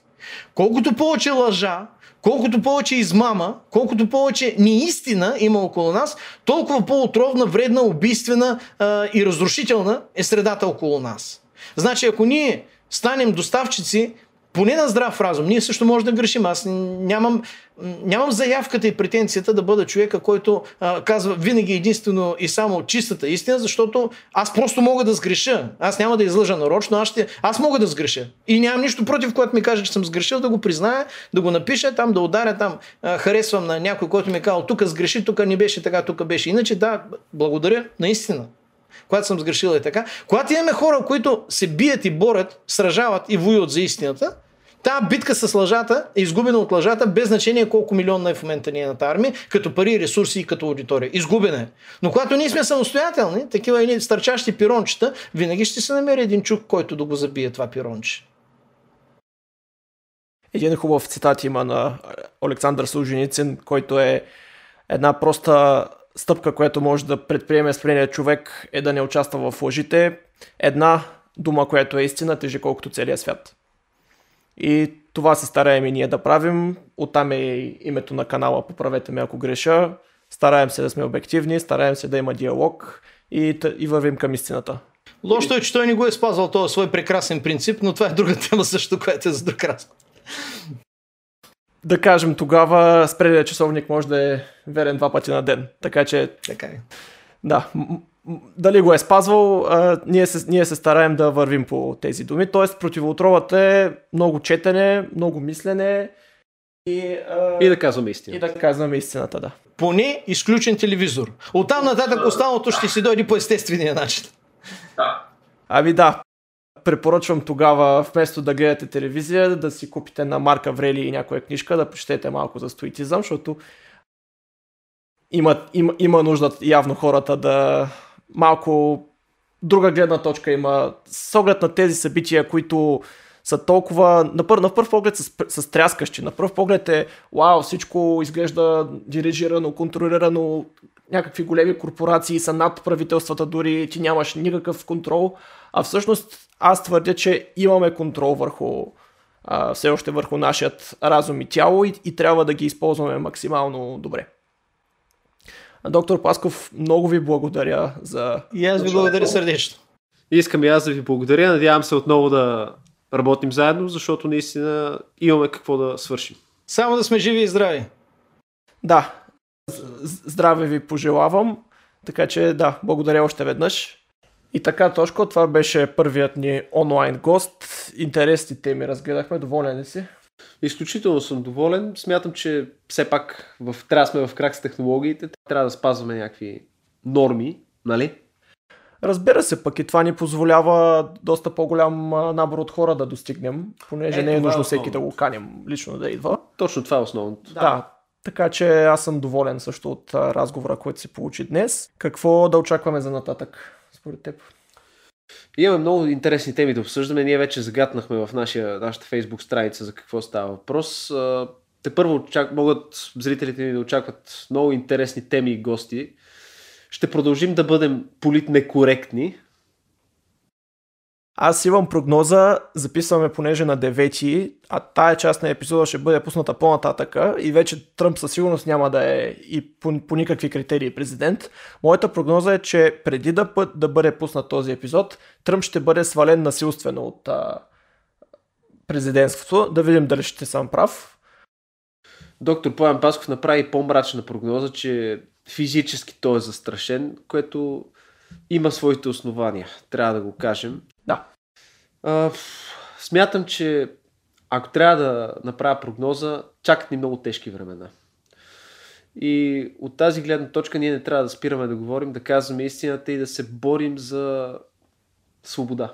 Колкото повече лъжа, колкото повече измама, колкото повече неистина има около нас, толкова по-отровна, вредна, убийствена а, и разрушителна е средата около нас. Значи, ако ние станем доставчици поне на здрав разум. Ние също може да грешим. Аз нямам, нямам заявката и претенцията да бъда човека, който а, казва винаги единствено и само чистата истина, защото аз просто мога да сгреша. Аз няма да излъжа нарочно, аз, ще, аз мога да сгреша. И нямам нищо против, когато ми каже, че съм сгрешил, да го призная, да го напиша, там да ударя, там а, харесвам на някой, който ми е казал, тук сгреши, тук не беше така, тук беше. Иначе да, благодаря, наистина когато съм сгрешил и така. Когато имаме хора, които се бият и борят, сражават и воюват за истината, Та битка с лъжата е изгубена от лъжата, без значение колко милионна е в момента нейната армия, като пари, ресурси и като аудитория. Изгубена е. Но когато ние сме самостоятелни, такива едни стърчащи пирончета, винаги ще се намери един чук, който да го забие това пиронче. Един хубав цитат има на Александър Служеницин, който е една проста стъпка, която може да предприеме спрения човек е да не участва в лъжите. Една дума, която е истина, тежи колкото целият свят. И това се стараем и ние да правим. Оттам е името на канала, поправете ме ако греша. Стараем се да сме обективни, стараем се да има диалог и, и вървим към истината. Лошото е, че той не го е спазвал този свой прекрасен принцип, но това е друга тема също, която е за друг раз. Да кажем, тогава спрелият часовник може да е верен два пъти на ден. Така че... Така е. Да, дали го е спазвал, а, ние, се, ние се стараем да вървим по тези думи. Тоест, противоотровата е много четене, много мислене и, а, и да казваме истината. И да казваме истината, да. Поне изключен телевизор. Оттам нататък останалото ще си дойде по естествения начин. Да. Ами да, препоръчвам тогава, вместо да гледате телевизия, да си купите на Марка Врели и някоя книжка, да прочетете малко за стоитизъм, защото има, има, има нужда явно хората да, малко друга гледна точка има. С оглед на тези събития, които са толкова, на, пър, на първ поглед са, са тряскащи. На първ поглед е, вау, всичко изглежда дирижирано, контролирано, някакви големи корпорации са над правителствата, дори ти нямаш никакъв контрол. А всъщност аз твърдя, че имаме контрол върху а, все още върху нашият разум и тяло и, и трябва да ги използваме максимално добре. Доктор Пасков, много ви благодаря за... И аз ви благодаря сърдечно. Искам и аз да ви благодаря. Надявам се отново да работим заедно, защото наистина имаме какво да свършим. Само да сме живи и здрави. Да, здраве ви пожелавам. Така че да, благодаря още веднъж. И така, Тошко, това беше първият ни онлайн гост. Интересни теми разгледахме. Доволен ли си? Изключително съм доволен. Смятам, че все пак в, трябва да сме в крак с технологиите. Трябва да спазваме някакви норми, нали? Разбира се, пък и това ни позволява доста по-голям набор от хора да достигнем, понеже е, не е нужно е всеки да го каним лично да идва. Точно това е основното. Да. да. Така че аз съм доволен също от разговора, който се получи днес. Какво да очакваме за нататък, според теб? Имаме много интересни теми да обсъждаме. Ние вече загатнахме в нашия, нашата фейсбук страница за какво става въпрос. Те първо очак... могат зрителите ни да очакват много интересни теми и гости. Ще продължим да бъдем политнекоректни, аз имам прогноза, записваме понеже на 9, а тая част на епизода ще бъде пусната по-нататъка и вече Тръмп със сигурност няма да е и по, по никакви критерии президент. Моята прогноза е, че преди да, да бъде пуснат този епизод, Тръмп ще бъде свален насилствено от а, президентството. Да видим дали ще съм прав. Доктор Поян Пасков направи по-мрачна прогноза, че физически той е застрашен, което има своите основания, трябва да го кажем. Смятам, че ако трябва да направя прогноза, чакат ни много тежки времена. И от тази гледна точка ние не трябва да спираме да говорим, да казваме истината и да се борим за свобода.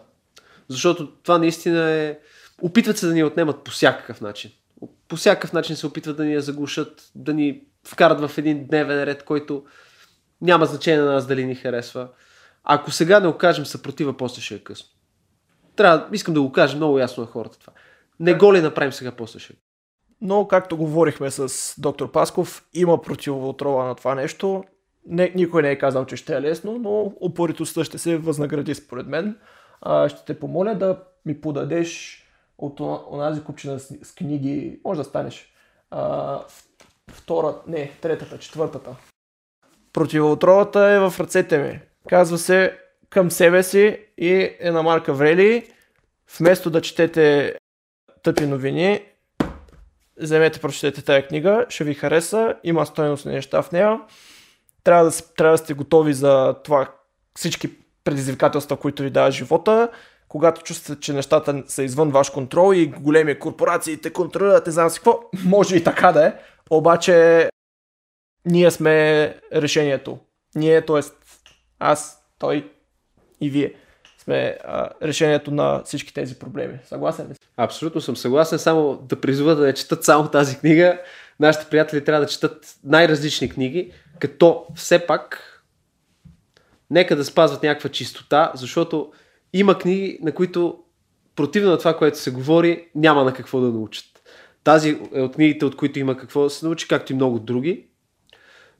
Защото това наистина е... Опитват се да ни отнемат по всякакъв начин. По всякакъв начин се опитват да ни я заглушат, да ни вкарат в един дневен ред, който няма значение на нас дали ни харесва. Ако сега не окажем съпротива, после ще е късно. Трябва, искам да го кажа много ясно на хората това. Не го ли направим сега, после ще но, както говорихме с доктор Пасков, има противоотрова на това нещо. Не, никой не е казал, че ще е лесно, но упоритостта ще се възнагради според мен. А, ще те помоля да ми подадеш от онази купчина с, с книги, може да станеш. А, втора, не, третата, четвъртата. Противоотровата е в ръцете ми. Казва се към себе си и е на Марка Врели. Вместо да четете тъпи новини, вземете, прочетете тази книга, ще ви хареса, има стоеностни неща в нея. Трябва да, трябва да сте готови за това всички предизвикателства, които ви дава живота. Когато чувствате, че нещата са извън ваш контрол и големи корпорации те контролират, не знам си какво, може и така да е. Обаче ние сме решението. Ние, т.е. аз, той и вие сме а, решението на всички тези проблеми. Съгласен ли? Абсолютно съм съгласен. Само да призова да не четат само тази книга. Нашите приятели трябва да четат най-различни книги, като все пак нека да спазват някаква чистота, защото има книги, на които противно на това, което се говори, няма на какво да научат. Тази е от книгите, от които има какво да се научи, както и много други.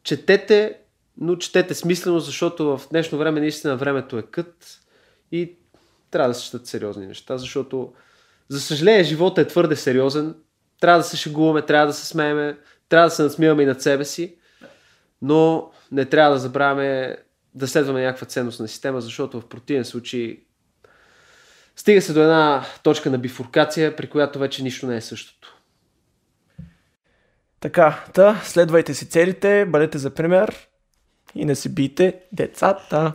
Четете но четете смислено, защото в днешно време наистина времето е кът и трябва да се четат сериозни неща, защото за съжаление живота е твърде сериозен, трябва да се шегуваме, трябва да се смееме, трябва да се насмиваме и над себе си, но не трябва да забравяме да следваме някаква ценностна система, защото в противен случай стига се до една точка на бифуркация, при която вече нищо не е същото. Така, та, следвайте си целите, бъдете за пример, и не си бийте децата.